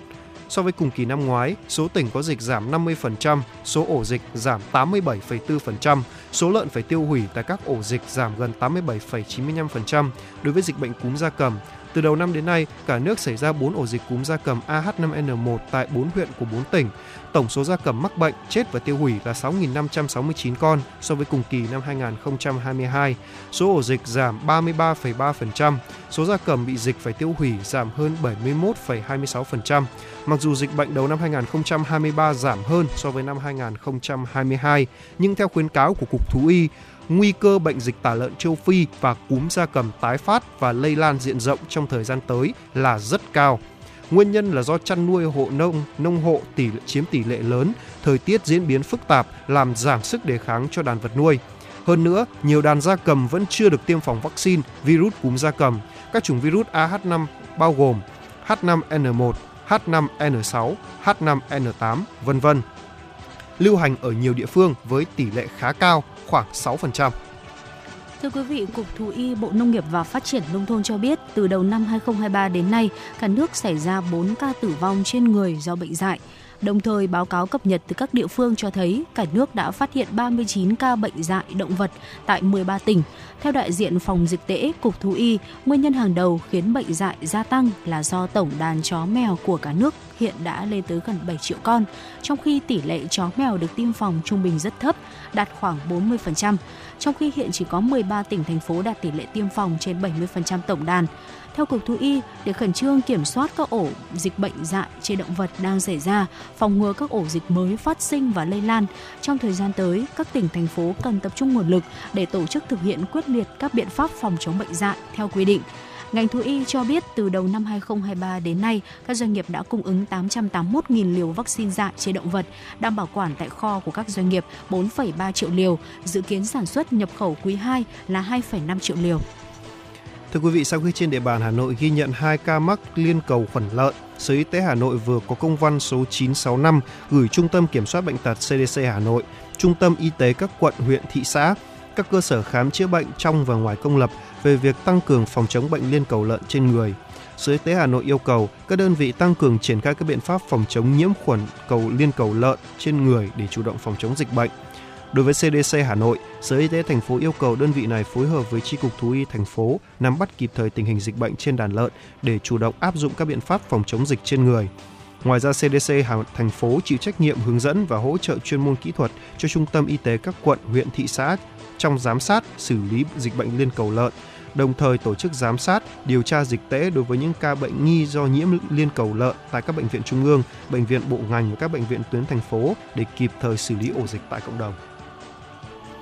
So với cùng kỳ năm ngoái, số tỉnh có dịch giảm 50%, số ổ dịch giảm 87,4%, số lợn phải tiêu hủy tại các ổ dịch giảm gần 87,95% đối với dịch bệnh cúm gia cầm. Từ đầu năm đến nay, cả nước xảy ra 4 ổ dịch cúm gia cầm AH5N1 tại 4 huyện của 4 tỉnh. Tổng số gia cầm mắc bệnh, chết và tiêu hủy là 6.569 con so với cùng kỳ năm 2022. Số ổ dịch giảm 33,3%, số gia cầm bị dịch phải tiêu hủy giảm hơn 71,26%. Mặc dù dịch bệnh đầu năm 2023 giảm hơn so với năm 2022, nhưng theo khuyến cáo của Cục Thú y, nguy cơ bệnh dịch tả lợn châu Phi và cúm gia cầm tái phát và lây lan diện rộng trong thời gian tới là rất cao. Nguyên nhân là do chăn nuôi hộ nông, nông hộ tỷ chiếm tỷ lệ lớn, thời tiết diễn biến phức tạp làm giảm sức đề kháng cho đàn vật nuôi. Hơn nữa, nhiều đàn gia cầm vẫn chưa được tiêm phòng vaccine virus cúm gia cầm. Các chủng virus AH5 bao gồm H5N1, H5N6, H5N8, vân vân. Lưu hành ở nhiều địa phương với tỷ lệ khá cao, khoảng 6%. Thưa quý vị, Cục Thú y Bộ Nông nghiệp và Phát triển Nông thôn cho biết, từ đầu năm 2023 đến nay, cả nước xảy ra 4 ca tử vong trên người do bệnh dại. Đồng thời, báo cáo cập nhật từ các địa phương cho thấy cả nước đã phát hiện 39 ca bệnh dại động vật tại 13 tỉnh. Theo đại diện phòng dịch tễ Cục Thú y, nguyên nhân hàng đầu khiến bệnh dại gia tăng là do tổng đàn chó mèo của cả nước hiện đã lên tới gần 7 triệu con, trong khi tỷ lệ chó mèo được tiêm phòng trung bình rất thấp, đạt khoảng 40%, trong khi hiện chỉ có 13 tỉnh thành phố đạt tỷ lệ tiêm phòng trên 70% tổng đàn. Theo Cục Thú y, để khẩn trương kiểm soát các ổ dịch bệnh dại trên động vật đang xảy ra, phòng ngừa các ổ dịch mới phát sinh và lây lan, trong thời gian tới, các tỉnh thành phố cần tập trung nguồn lực để tổ chức thực hiện quyết liệt các biện pháp phòng chống bệnh dại theo quy định. Ngành thú y cho biết từ đầu năm 2023 đến nay, các doanh nghiệp đã cung ứng 881.000 liều vaccine dại trên động vật, đang bảo quản tại kho của các doanh nghiệp 4,3 triệu liều, dự kiến sản xuất nhập khẩu quý 2 là 2,5 triệu liều. Thưa quý vị, sau khi trên địa bàn Hà Nội ghi nhận 2 ca mắc liên cầu khuẩn lợn, Sở Y tế Hà Nội vừa có công văn số 965 gửi Trung tâm Kiểm soát Bệnh tật CDC Hà Nội, Trung tâm Y tế các quận, huyện, thị xã, các cơ sở khám chữa bệnh trong và ngoài công lập về việc tăng cường phòng chống bệnh liên cầu lợn trên người. Sở Y tế Hà Nội yêu cầu các đơn vị tăng cường triển khai các biện pháp phòng chống nhiễm khuẩn cầu liên cầu lợn trên người để chủ động phòng chống dịch bệnh. Đối với CDC Hà Nội, Sở Y tế thành phố yêu cầu đơn vị này phối hợp với tri cục Thú y thành phố nắm bắt kịp thời tình hình dịch bệnh trên đàn lợn để chủ động áp dụng các biện pháp phòng chống dịch trên người. Ngoài ra, CDC Hà thành phố chịu trách nhiệm hướng dẫn và hỗ trợ chuyên môn kỹ thuật cho trung tâm y tế các quận, huyện, thị xã trong giám sát, xử lý dịch bệnh liên cầu lợn, đồng thời tổ chức giám sát, điều tra dịch tễ đối với những ca bệnh nghi do nhiễm liên cầu lợn tại các bệnh viện trung ương, bệnh viện bộ ngành và các bệnh viện tuyến thành phố để kịp thời xử lý ổ dịch tại cộng đồng.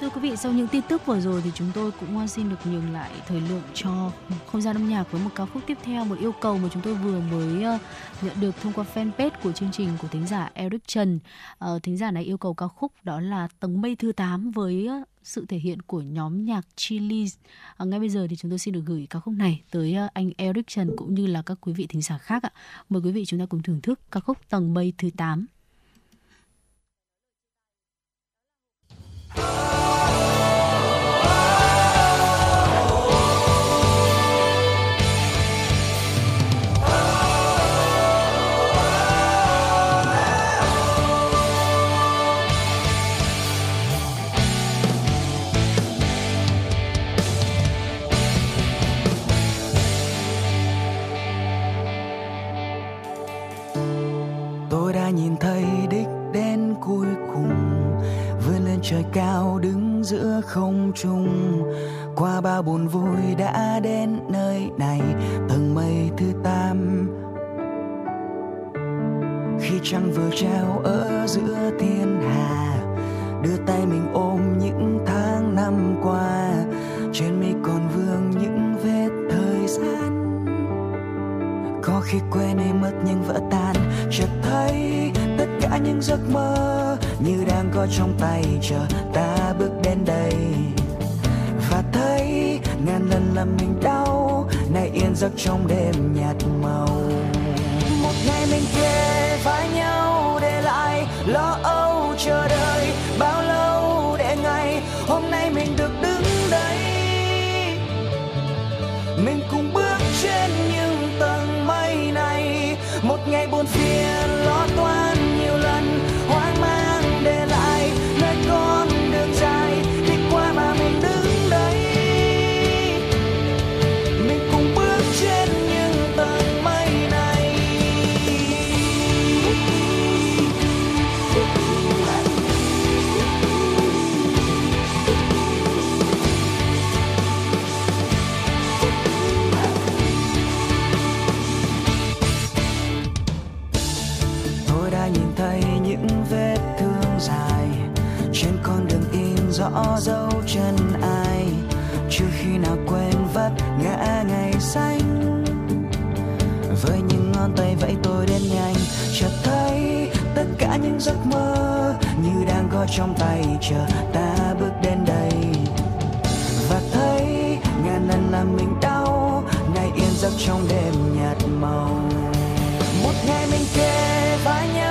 Thưa quý vị, sau những tin tức vừa rồi thì chúng tôi cũng ờ, xin được nhường lại thời lượng cho không gian âm nhạc với một ca khúc tiếp theo, một yêu cầu mà chúng tôi vừa mới ờ, nhận được thông qua fanpage của chương trình của thính giả Eric Trần. Ờ, thính giả này yêu cầu ca khúc đó là Tầng mây thứ 8 với sự thể hiện của nhóm nhạc Chili. À, ngay bây giờ thì chúng tôi xin được gửi ca khúc này tới anh Eric Trần cũng như là các quý vị thính giả khác ạ. Mời quý vị chúng ta cùng thưởng thức ca khúc Tầng mây thứ 8. Nhìn thấy đích đến cuối cùng, vươn lên trời cao đứng giữa không trung. Qua bao buồn vui đã đến nơi này, tầng mây thứ tám. Khi trăng vừa treo ở giữa thiên hà, đưa tay mình ôm những tháng năm qua, trên mi còn vương những vết thời gian có khi quên đi mất nhưng vỡ tan. Chợt thấy tất cả những giấc mơ như đang có trong tay chờ ta bước đến đây. Và thấy ngàn lần làm mình đau, nay yên giấc trong đêm nhạt màu. Một ngày mình kề vai nhau để lại lo âu chờ đợi. những vết thương dài. Trên con đường in rõ dấu chân ai. Chưa khi nào quên vấp ngã ngày xanh. Với những ngón tay vẫy tôi đến nhanh, chợt thấy tất cả những giấc mơ như đang có trong tay chờ ta bước đến đây. Và thấy ngàn lần làm mình đau, ngày yên giấc trong đêm nhạt màu. Một ngày mình kề vai nhau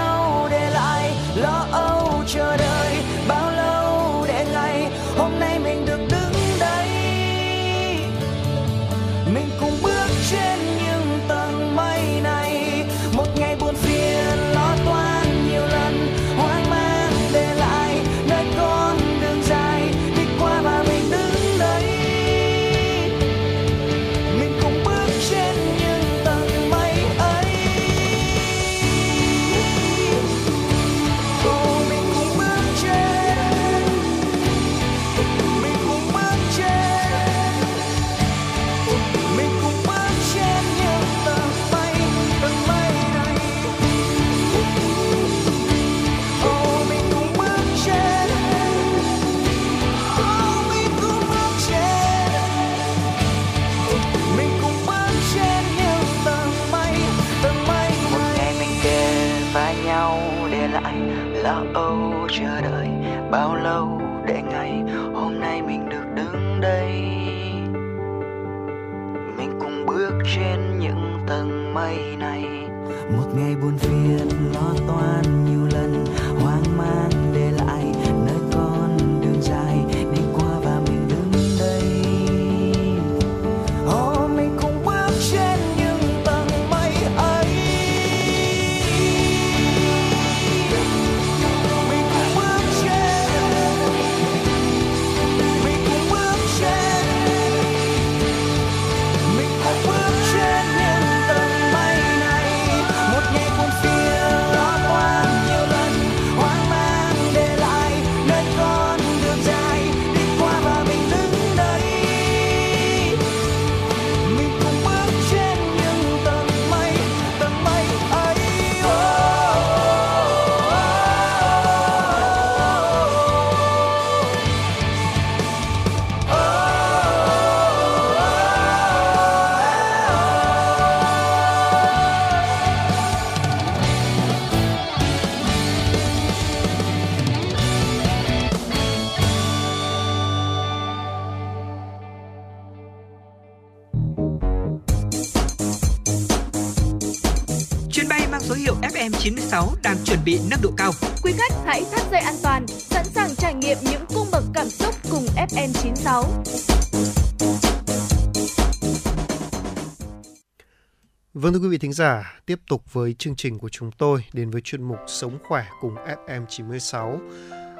giả, tiếp tục với chương trình của chúng tôi đến với chuyên mục Sống khỏe cùng FM96.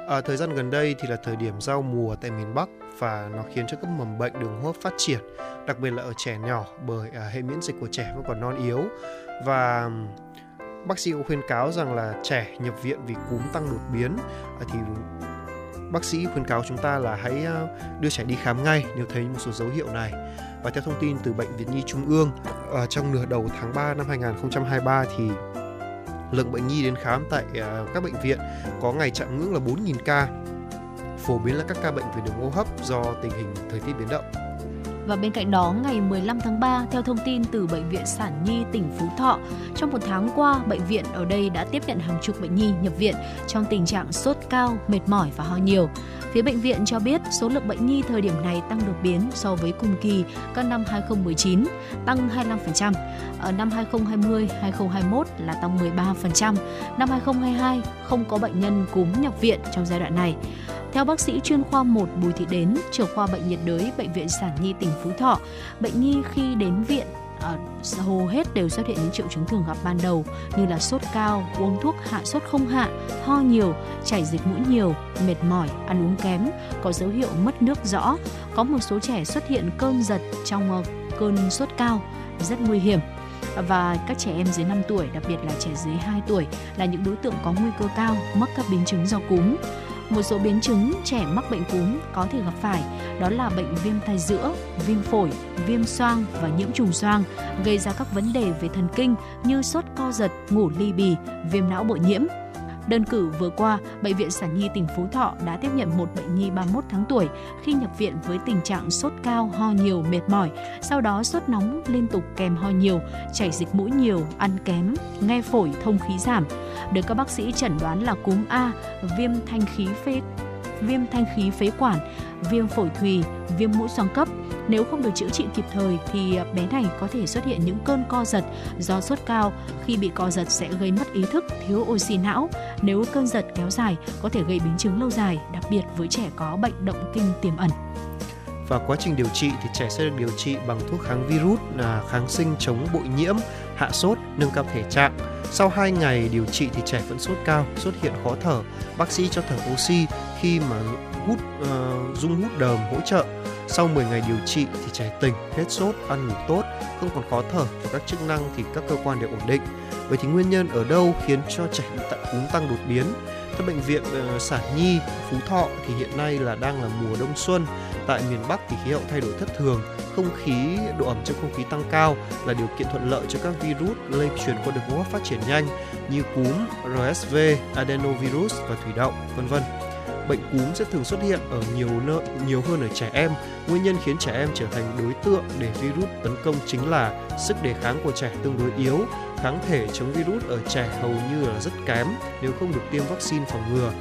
À, thời gian gần đây thì là thời điểm giao mùa tại miền Bắc và nó khiến cho các mầm bệnh đường hô hấp phát triển, đặc biệt là ở trẻ nhỏ bởi à, hệ miễn dịch của trẻ vẫn còn non yếu và bác sĩ cũng khuyên cáo rằng là trẻ nhập viện vì cúm tăng đột biến à, thì bác sĩ khuyên cáo chúng ta là hãy à, đưa trẻ đi khám ngay nếu thấy một số dấu hiệu này. Và theo thông tin từ Bệnh viện Nhi Trung ương, à, trong nửa đầu tháng 3 năm 2023 thì lượng bệnh nhi đến khám tại à, các bệnh viện có ngày chạm ngưỡng là 4.000 ca. Phổ biến là các ca bệnh về đường hô hấp do tình hình thời tiết biến động. Và bên cạnh đó, ngày 15 tháng 3, theo thông tin từ Bệnh viện Sản Nhi tỉnh Phú Thọ, trong một tháng qua, bệnh viện ở đây đã tiếp nhận hàng chục bệnh nhi nhập viện trong tình trạng sốt cao, mệt mỏi và ho nhiều. Phía bệnh viện cho biết số lượng bệnh nhi thời điểm này tăng đột biến so với cùng kỳ các năm 2019, tăng 25%. Ở năm 2020, 2021 là tăng 13%. Năm 2022 không có bệnh nhân cúm nhập viện trong giai đoạn này. Theo bác sĩ chuyên khoa 1 Bùi Thị Đến, trưởng khoa bệnh nhiệt đới Bệnh viện Sản Nhi tỉnh Phú Thọ, bệnh nhi khi đến viện À, hầu hết đều xuất hiện những triệu chứng thường gặp ban đầu như là sốt cao, uống thuốc hạ sốt không hạ, ho nhiều, chảy dịch mũi nhiều, mệt mỏi, ăn uống kém, có dấu hiệu mất nước rõ. Có một số trẻ xuất hiện cơn giật trong ờ, cơn sốt cao, rất nguy hiểm và các trẻ em dưới 5 tuổi, đặc biệt là trẻ dưới 2 tuổi là những đối tượng có nguy cơ cao mắc các biến chứng do cúm. Một số biến chứng trẻ mắc bệnh cúm có thể gặp phải đó là bệnh viêm tai giữa, viêm phổi, viêm xoang và nhiễm trùng xoang, gây ra các vấn đề về thần kinh như sốt co giật, ngủ ly bì, viêm não bội nhiễm. Đơn cử vừa qua, Bệnh viện Sản Nhi tỉnh Phú Thọ đã tiếp nhận một bệnh nhi 31 tháng tuổi khi nhập viện với tình trạng sốt cao, ho nhiều, mệt mỏi, sau đó sốt nóng liên tục kèm ho nhiều, chảy dịch mũi nhiều, ăn kém, nghe phổi, thông khí giảm. Được các bác sĩ chẩn đoán là cúm A, viêm thanh khí phế viêm thanh khí phế quản, viêm phổi thùy, viêm mũi xoang cấp. Nếu không được chữa trị kịp thời thì bé này có thể xuất hiện những cơn co giật do sốt cao. Khi bị co giật sẽ gây mất ý thức, thiếu oxy não. Nếu cơn giật kéo dài có thể gây biến chứng lâu dài, đặc biệt với trẻ có bệnh động kinh tiềm ẩn. Và quá trình điều trị thì trẻ sẽ được điều trị bằng thuốc kháng virus, là kháng sinh chống bội nhiễm, hạ sốt, nâng cao thể trạng. Sau 2 ngày điều trị thì trẻ vẫn sốt cao, xuất hiện khó thở. Bác sĩ cho thở oxy khi mà hút uh, dung hút đờm hỗ trợ. Sau 10 ngày điều trị thì trẻ tỉnh, hết sốt, ăn ngủ tốt, không còn khó thở và các chức năng thì các cơ quan đều ổn định. Vậy thì nguyên nhân ở đâu khiến cho trẻ bị tận cúm tăng đột biến? Các bệnh viện uh, Sản Nhi, Phú Thọ thì hiện nay là đang là mùa đông xuân. Tại miền Bắc thì khí hậu thay đổi thất thường, không khí độ ẩm trong không khí tăng cao là điều kiện thuận lợi cho các virus lây truyền qua đường hô hấp phát triển nhanh như cúm, RSV, adenovirus và thủy đậu, vân vân. Bệnh cúm sẽ thường xuất hiện ở nhiều nơi nhiều hơn ở trẻ em. Nguyên nhân khiến trẻ em trở thành đối tượng để virus tấn công chính là sức đề kháng của trẻ tương đối yếu, kháng thể chống virus ở trẻ hầu như là rất kém nếu không được tiêm vaccine phòng ngừa.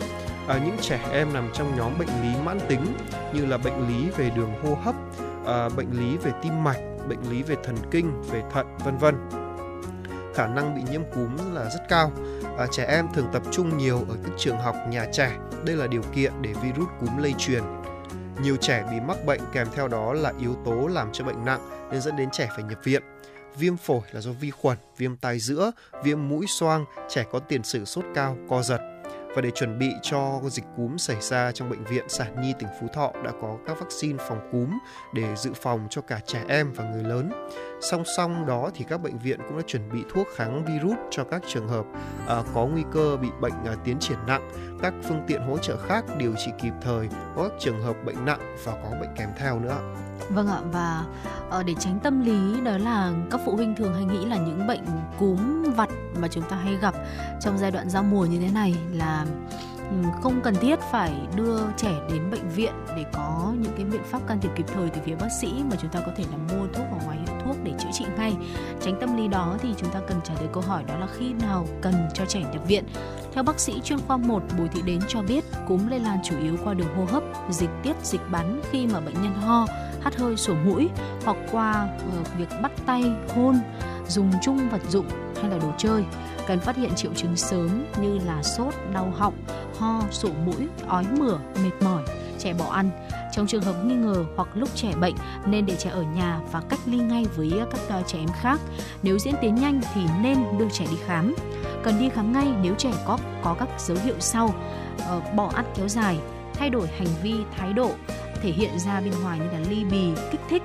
À, những trẻ em nằm trong nhóm bệnh lý mãn tính như là bệnh lý về đường hô hấp, à, bệnh lý về tim mạch, bệnh lý về thần kinh, về thận, vân vân. Khả năng bị nhiễm cúm là rất cao. À, trẻ em thường tập trung nhiều ở các trường học, nhà trẻ. Đây là điều kiện để virus cúm lây truyền. Nhiều trẻ bị mắc bệnh kèm theo đó là yếu tố làm cho bệnh nặng nên dẫn đến trẻ phải nhập viện. Viêm phổi là do vi khuẩn, viêm tai giữa, viêm mũi xoang, trẻ có tiền sử sốt cao, co giật, và để chuẩn bị cho dịch cúm xảy ra trong bệnh viện Sản Nhi tỉnh Phú Thọ đã có các vaccine phòng cúm để dự phòng cho cả trẻ em và người lớn. Song song đó thì các bệnh viện cũng đã chuẩn bị thuốc kháng virus cho các trường hợp à, có nguy cơ bị bệnh à, tiến triển nặng, các phương tiện hỗ trợ khác điều trị kịp thời có các trường hợp bệnh nặng và có bệnh kèm theo nữa. Vâng ạ và ờ, để tránh tâm lý đó là các phụ huynh thường hay nghĩ là những bệnh cúm vặt mà chúng ta hay gặp trong giai đoạn giao mùa như thế này là Ừ, không cần thiết phải đưa trẻ đến bệnh viện để có những cái biện pháp can thiệp kịp thời từ phía bác sĩ mà chúng ta có thể là mua thuốc ở ngoài hiệu thuốc để chữa trị ngay. Tránh tâm lý đó thì chúng ta cần trả lời câu hỏi đó là khi nào cần cho trẻ nhập viện. Theo bác sĩ chuyên khoa 1 Bùi Thị Đến cho biết, cúm lây lan chủ yếu qua đường hô hấp, dịch tiết, dịch bắn khi mà bệnh nhân ho, hắt hơi sổ mũi hoặc qua ờ, việc bắt tay, hôn, dùng chung vật dụng hay là đồ chơi cần phát hiện triệu chứng sớm như là sốt, đau họng, ho, sổ mũi, ói mửa, mệt mỏi, trẻ bỏ ăn. Trong trường hợp nghi ngờ hoặc lúc trẻ bệnh nên để trẻ ở nhà và cách ly ngay với các trẻ em khác. Nếu diễn tiến nhanh thì nên đưa trẻ đi khám. Cần đi khám ngay nếu trẻ có có các dấu hiệu sau: ờ, bỏ ăn kéo dài, thay đổi hành vi, thái độ, thể hiện ra bên ngoài như là ly bì, kích thích,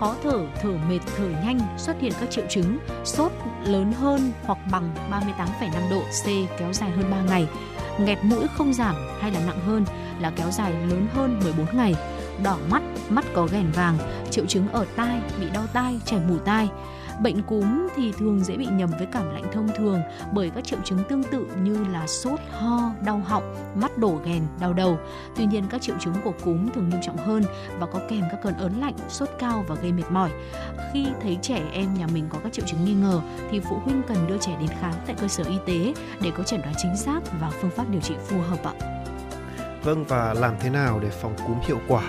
khó thở, thở mệt, thở nhanh, xuất hiện các triệu chứng sốt lớn hơn hoặc bằng 38,5 độ C kéo dài hơn 3 ngày, nghẹt mũi không giảm hay là nặng hơn là kéo dài lớn hơn 14 ngày, đỏ mắt, mắt có ghèn vàng, triệu chứng ở tai, bị đau tai, chảy mù tai, Bệnh cúm thì thường dễ bị nhầm với cảm lạnh thông thường bởi các triệu chứng tương tự như là sốt, ho, đau họng, mắt đổ ghèn, đau đầu. Tuy nhiên các triệu chứng của cúm thường nghiêm trọng hơn và có kèm các cơn ớn lạnh, sốt cao và gây mệt mỏi. Khi thấy trẻ em nhà mình có các triệu chứng nghi ngờ thì phụ huynh cần đưa trẻ đến khám tại cơ sở y tế để có chẩn đoán chính xác và phương pháp điều trị phù hợp ạ. Vâng và làm thế nào để phòng cúm hiệu quả?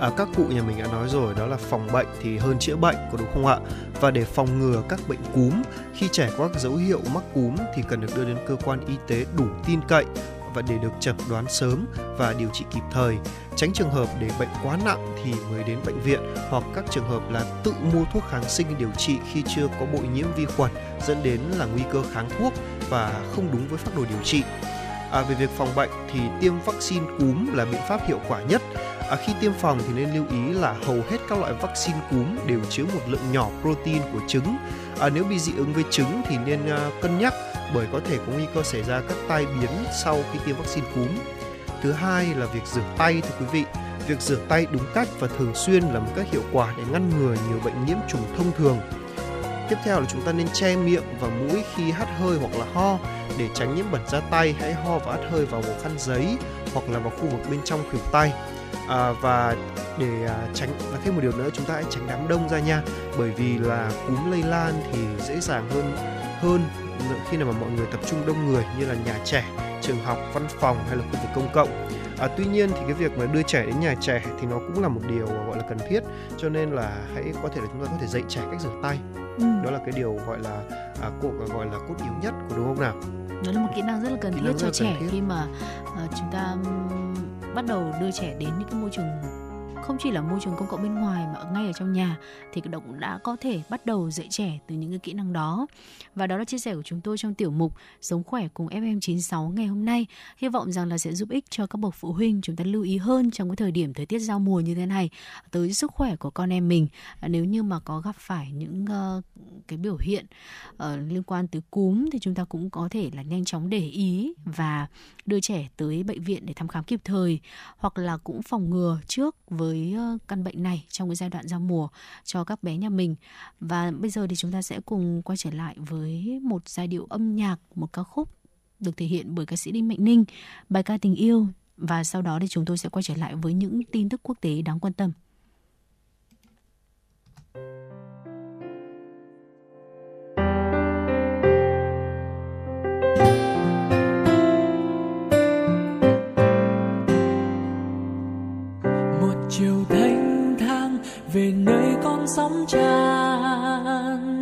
À, các cụ nhà mình đã nói rồi đó là phòng bệnh thì hơn chữa bệnh có đúng không ạ? Và để phòng ngừa các bệnh cúm khi trẻ có các dấu hiệu mắc cúm thì cần được đưa đến cơ quan y tế đủ tin cậy và để được chẩn đoán sớm và điều trị kịp thời. Tránh trường hợp để bệnh quá nặng thì mới đến bệnh viện hoặc các trường hợp là tự mua thuốc kháng sinh điều trị khi chưa có bội nhiễm vi khuẩn dẫn đến là nguy cơ kháng thuốc và không đúng với phác đồ điều trị. À, về việc phòng bệnh thì tiêm vaccine cúm là biện pháp hiệu quả nhất. À, khi tiêm phòng thì nên lưu ý là hầu hết các loại vaccine cúm đều chứa một lượng nhỏ protein của trứng. À, nếu bị dị ứng với trứng thì nên à, cân nhắc bởi có thể có nguy cơ xảy ra các tai biến sau khi tiêm vaccine cúm. Thứ hai là việc rửa tay thưa quý vị. Việc rửa tay đúng cách và thường xuyên là một cách hiệu quả để ngăn ngừa nhiều bệnh nhiễm trùng thông thường. tiếp theo là chúng ta nên che miệng và mũi khi hắt hơi hoặc là ho để tránh nhiễm bẩn ra tay. Hãy ho và hắt hơi vào một khăn giấy hoặc là vào khu vực bên trong khuỷu tay. À, và để à, tránh và thêm một điều nữa chúng ta hãy tránh đám đông ra nha. Bởi vì là cúm lây lan thì dễ dàng hơn hơn khi nào mà mọi người tập trung đông người như là nhà trẻ trường học văn phòng hay là khu vực công cộng. À, tuy nhiên thì cái việc mà đưa trẻ đến nhà trẻ thì nó cũng là một điều gọi là cần thiết. Cho nên là hãy có thể là chúng ta có thể dạy trẻ cách rửa tay. Ừ. đó là cái điều gọi là à, cột gọi là cốt yếu nhất của đúng không nào? Đó là một kỹ năng rất là cần thiết cho cần trẻ thiết. khi mà ờ, chúng ta bắt đầu đưa trẻ đến những cái môi trường không chỉ là môi trường công cộng bên ngoài mà ngay ở trong nhà, thì động đã có thể bắt đầu dạy trẻ từ những cái kỹ năng đó và đó là chia sẻ của chúng tôi trong tiểu mục sống khỏe cùng FM96 ngày hôm nay. Hy vọng rằng là sẽ giúp ích cho các bậc phụ huynh chúng ta lưu ý hơn trong cái thời điểm thời tiết giao mùa như thế này tới sức khỏe của con em mình. À, nếu như mà có gặp phải những uh, cái biểu hiện uh, liên quan tới cúm thì chúng ta cũng có thể là nhanh chóng để ý và đưa trẻ tới bệnh viện để thăm khám kịp thời hoặc là cũng phòng ngừa trước với ờ, căn bệnh này trong cái giai đoạn giao mùa cho các bé nhà mình. Và bây giờ thì chúng ta sẽ cùng quay trở lại với một giai điệu âm nhạc, một ca khúc được thể hiện bởi ca sĩ Đinh Mạnh Ninh, bài ca tình yêu và sau đó thì chúng tôi sẽ quay trở lại với những tin tức quốc tế đáng quan tâm. một chiều thanh thang về nơi con sóng tràn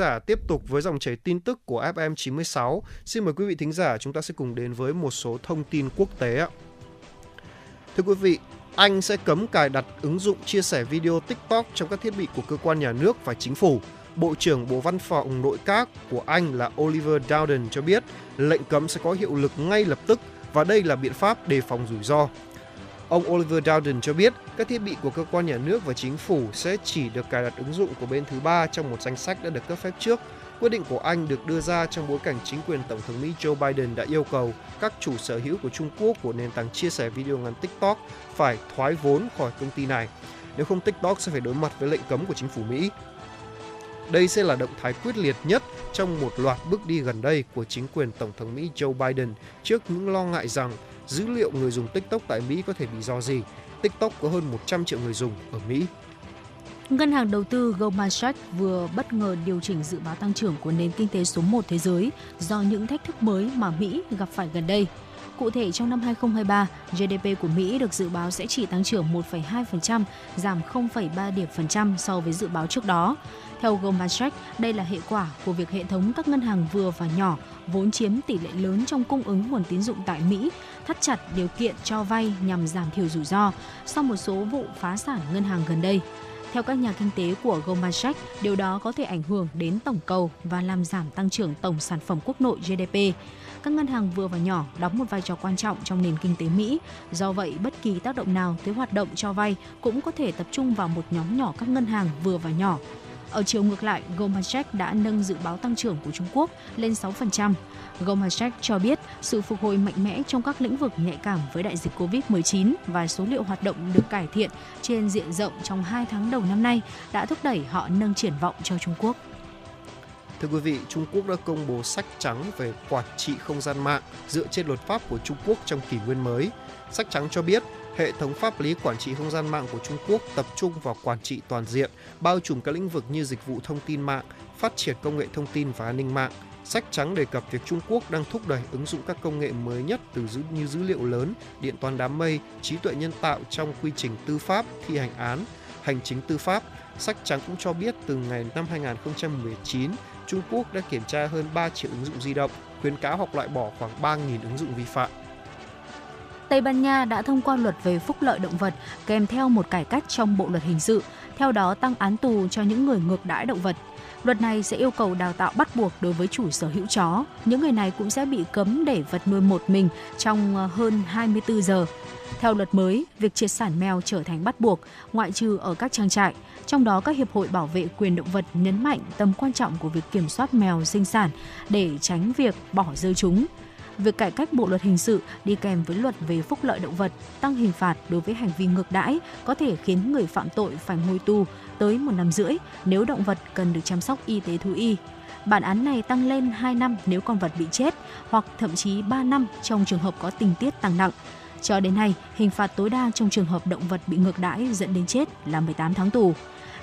giả, tiếp tục với dòng chảy tin tức của FM 96. Xin mời quý vị thính giả chúng ta sẽ cùng đến với một số thông tin quốc tế ạ. Thưa quý vị, Anh sẽ cấm cài đặt ứng dụng chia sẻ video TikTok trong các thiết bị của cơ quan nhà nước và chính phủ. Bộ trưởng Bộ Văn phòng Nội các của Anh là Oliver Dowden cho biết lệnh cấm sẽ có hiệu lực ngay lập tức và đây là biện pháp đề phòng rủi ro. Ông Oliver Dowden cho biết, các thiết bị của cơ quan nhà nước và chính phủ sẽ chỉ được cài đặt ứng dụng của bên thứ ba trong một danh sách đã được cấp phép trước. Quyết định của Anh được đưa ra trong bối cảnh chính quyền Tổng thống Mỹ Joe Biden đã yêu cầu các chủ sở hữu của Trung Quốc của nền tảng chia sẻ video ngắn TikTok phải thoái vốn khỏi công ty này. Nếu không, TikTok sẽ phải đối mặt với lệnh cấm của chính phủ Mỹ. Đây sẽ là động thái quyết liệt nhất trong một loạt bước đi gần đây của chính quyền Tổng thống Mỹ Joe Biden trước những lo ngại rằng dữ liệu người dùng TikTok tại Mỹ có thể bị dò dỉ. TikTok có hơn 100 triệu người dùng ở Mỹ. Ngân hàng đầu tư Goldman Sachs vừa bất ngờ điều chỉnh dự báo tăng trưởng của nền kinh tế số 1 thế giới do những thách thức mới mà Mỹ gặp phải gần đây. Cụ thể trong năm 2023, GDP của Mỹ được dự báo sẽ chỉ tăng trưởng 1,2%, giảm 0,3 điểm phần trăm so với dự báo trước đó. Theo Goldman Sachs, đây là hệ quả của việc hệ thống các ngân hàng vừa và nhỏ vốn chiếm tỷ lệ lớn trong cung ứng nguồn tín dụng tại Mỹ, thắt chặt điều kiện cho vay nhằm giảm thiểu rủi ro sau một số vụ phá sản ngân hàng gần đây. Theo các nhà kinh tế của Goldman Sachs, điều đó có thể ảnh hưởng đến tổng cầu và làm giảm tăng trưởng tổng sản phẩm quốc nội GDP. Các ngân hàng vừa và nhỏ đóng một vai trò quan trọng trong nền kinh tế Mỹ. Do vậy, bất kỳ tác động nào tới hoạt động cho vay cũng có thể tập trung vào một nhóm nhỏ các ngân hàng vừa và nhỏ. Ở chiều ngược lại, Goldman Sachs đã nâng dự báo tăng trưởng của Trung Quốc lên 6%. Goldman Sachs cho biết sự phục hồi mạnh mẽ trong các lĩnh vực nhạy cảm với đại dịch COVID-19 và số liệu hoạt động được cải thiện trên diện rộng trong 2 tháng đầu năm nay đã thúc đẩy họ nâng triển vọng cho Trung Quốc. Thưa quý vị, Trung Quốc đã công bố sách trắng về quản trị không gian mạng dựa trên luật pháp của Trung Quốc trong kỷ nguyên mới. Sách trắng cho biết hệ thống pháp lý quản trị không gian mạng của Trung Quốc tập trung vào quản trị toàn diện, bao trùm các lĩnh vực như dịch vụ thông tin mạng, phát triển công nghệ thông tin và an ninh mạng. Sách trắng đề cập việc Trung Quốc đang thúc đẩy ứng dụng các công nghệ mới nhất từ dữ như dữ liệu lớn, điện toán đám mây, trí tuệ nhân tạo trong quy trình tư pháp, thi hành án, hành chính tư pháp. Sách trắng cũng cho biết từ ngày năm 2019, Trung Quốc đã kiểm tra hơn 3 triệu ứng dụng di động, khuyến cáo hoặc loại bỏ khoảng 3.000 ứng dụng vi phạm. Tây Ban Nha đã thông qua luật về phúc lợi động vật kèm theo một cải cách trong bộ luật hình sự, theo đó tăng án tù cho những người ngược đãi động vật. Luật này sẽ yêu cầu đào tạo bắt buộc đối với chủ sở hữu chó. Những người này cũng sẽ bị cấm để vật nuôi một mình trong ờ, hơn 24 giờ. Theo luật mới, việc triệt sản mèo trở thành bắt buộc, ngoại trừ ở các trang trại. Trong đó, các hiệp hội bảo vệ quyền động vật nhấn mạnh tầm quan trọng của việc kiểm soát mèo sinh sản để tránh việc bỏ rơi chúng việc cải cách bộ luật hình sự đi kèm với luật về phúc lợi động vật, tăng hình phạt đối với hành vi ngược đãi có thể khiến người phạm tội phải ngồi tù tới một năm rưỡi nếu động vật cần được chăm sóc y tế thú y. Bản án này tăng lên 2 năm nếu con vật bị chết hoặc thậm chí 3 năm trong trường hợp có tình tiết tăng nặng. Cho đến nay, hình phạt tối đa trong trường hợp động vật bị ngược đãi dẫn đến chết là 18 tháng tù.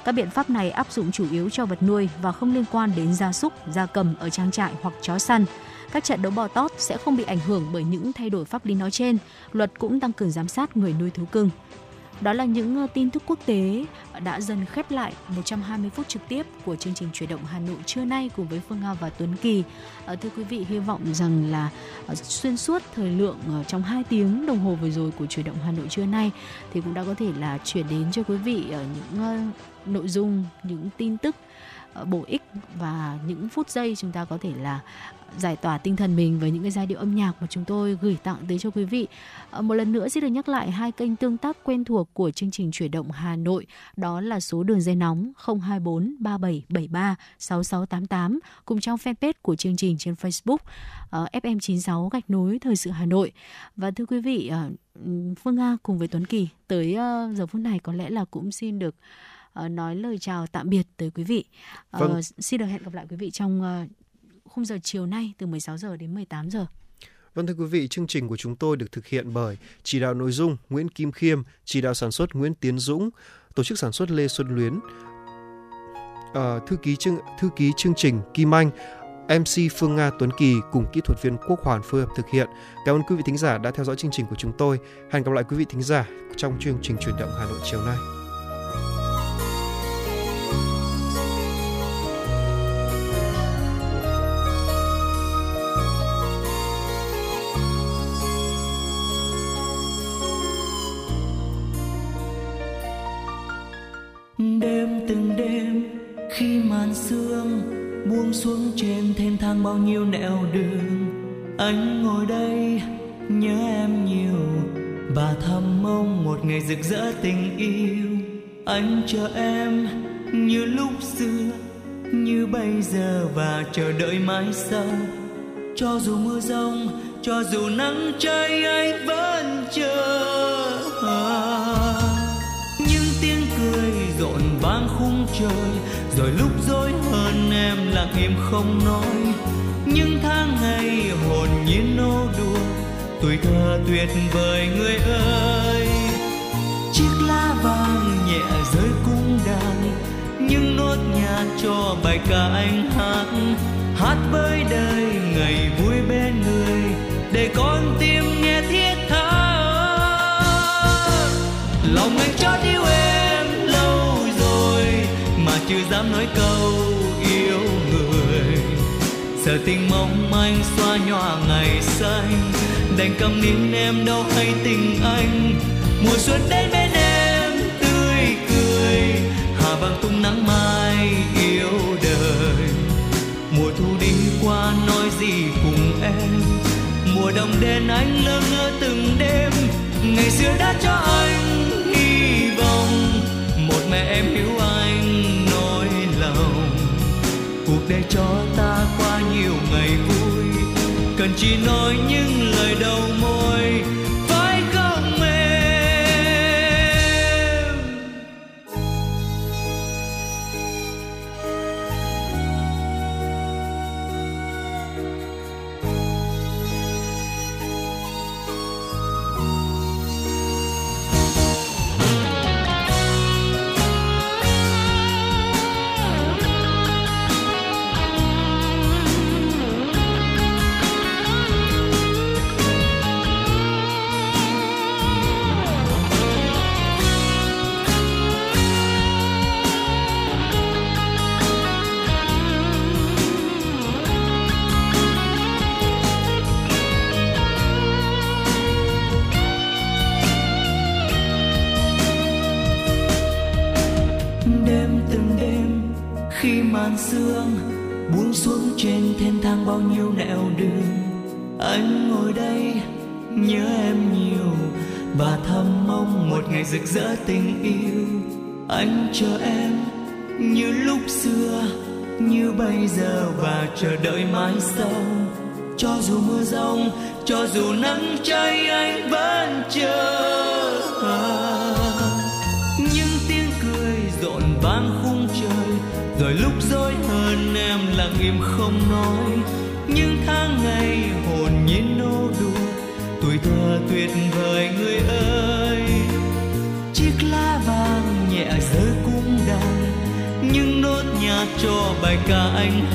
Các biện pháp này áp dụng chủ yếu cho vật nuôi và không liên quan đến gia súc, gia cầm ở trang trại hoặc chó săn. Các trận đấu bò tót sẽ không bị ảnh hưởng bởi những thay đổi pháp lý nói trên. Luật cũng tăng cường giám sát người nuôi thú cưng. Đó là những ờ, tin tức quốc tế đã dần khép lại 120 phút trực tiếp của chương trình chuyển động Hà Nội trưa nay cùng với Phương Nga và Tuấn Kỳ. Ờ, thưa quý vị, hy vọng rằng là ờ, xuyên suốt thời lượng trong 2 tiếng đồng hồ vừa rồi của chuyển động Hà Nội trưa nay thì cũng đã có thể là chuyển đến cho quý vị ở những nội dung, những tin tức bổ ích và những phút giây chúng ta có thể là giải tỏa tinh thần mình với những cái giai điệu âm nhạc mà chúng tôi gửi tặng tới cho quý vị. Ờ, một lần nữa xin được nhắc lại hai kênh tương tác quen thuộc của chương trình chuyển động Hà Nội, đó là số đường dây nóng 024 3773 6688 cùng trong fanpage của chương trình trên Facebook uh, ờ, FM96 gạch nối thời sự Hà Nội. Và thưa quý vị, uh, Phương Nga cùng với Tuấn Kỳ tới uh, giờ phút này có lẽ là cũng xin được uh, nói lời chào tạm biệt tới quý vị. Uh, vâng. Xin được hẹn gặp lại quý vị trong uh, khung giờ chiều nay từ 16 giờ đến 18 giờ. Vâng thưa quý vị, chương trình của chúng tôi được thực hiện bởi chỉ đạo nội dung Nguyễn Kim Khiêm, chỉ đạo sản xuất Nguyễn Tiến Dũng, tổ chức sản xuất Lê Xuân Luyến, uh, thư ký chương thư ký chương trình Kim Anh, MC Phương Nga Tuấn Kỳ cùng kỹ thuật viên Quốc Hoàn phối hợp thực hiện. Cảm ơn quý vị thính giả đã theo dõi chương trình của chúng tôi. Hẹn gặp lại quý vị thính giả trong chương trình chuyển động Hà Nội chiều nay. Buông xuống trên thêm thang bao nhiêu nẻo đường. Anh ngồi đây, nhớ em nhiều, và thầm mong một ngày rực rỡ tình yêu. Anh chờ em như lúc xưa, như bây giờ, và chờ đợi mãi sau. Cho dù mưa rông, cho dù nắng cháy, anh vẫn chờ. Những tiếng cười rộn vang khung trời, rồi lúc dối em lặng im không nói. Những tháng ngày hồn nhiên nô đùa, tuổi thơ tuyệt vời người ơi. Chiếc lá vàng nhẹ rơi cung đàn những nốt nhạc cho bài ca anh hát. Hát với đời ngày vui bên người, để con tim nghe thiết tha lòng anh cho yêu em lâu rồi, mà chưa dám nói câu giờ tình mong manh xoa nhòa ngày xanh. Đành cầm nín em đâu hay tình anh. Mùa xuân đến bên em, tươi cười. Hà vàng tung nắng mai yêu đời. Mùa thu đi qua nói gì cùng em. Mùa đông đến anh lơ ngơ từng đêm. Ngày xưa đã cho anh hy vọng. Một mẹ em hiểu anh để cho ta qua nhiều ngày vui. Cần chỉ nói những lời dù mưa rông, cho dù nắng cháy anh vẫn chờ. Những tiếng cười rộn vang khung trời, rồi lúc dối hơn em lặng im không nói. Những tháng ngày hồn nhiên nô đùa, tuổi thơ tuyệt vời người ơi. Chiếc lá vàng nhẹ rơi cung đàn những nốt nhạc cho bài ca anh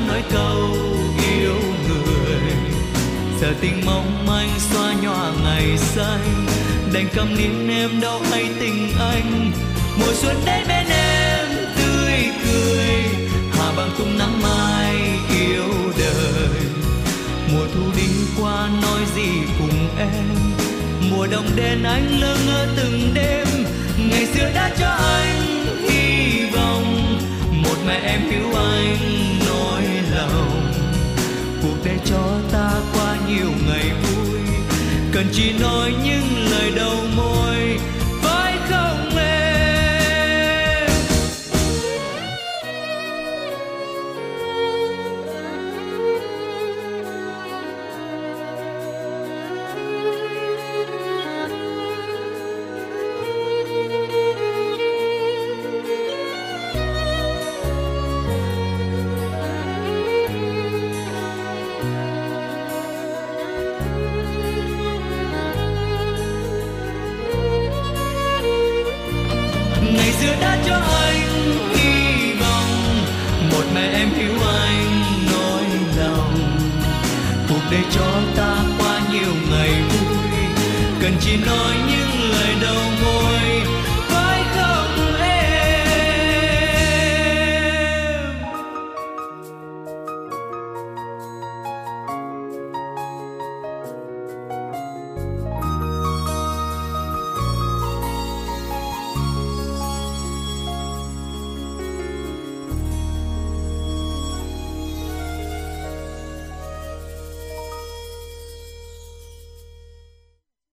dám nói câu yêu người. Giờ tình mong manh xoa nhòa ngày xanh đành cầm nín em đâu hay tình anh. Mùa xuân đến bên em, tươi cười. Hà bằng tung nắng mai yêu đời. Mùa thu đi qua nói gì cùng em. Mùa đông đến anh lơ ngơ từng đêm. Ngày xưa đã cho anh hy vọng. Một mẹ em hiểu anh lòng cuộc đời cho ta qua nhiều ngày vui, cần chỉ nói những lời đầu môi.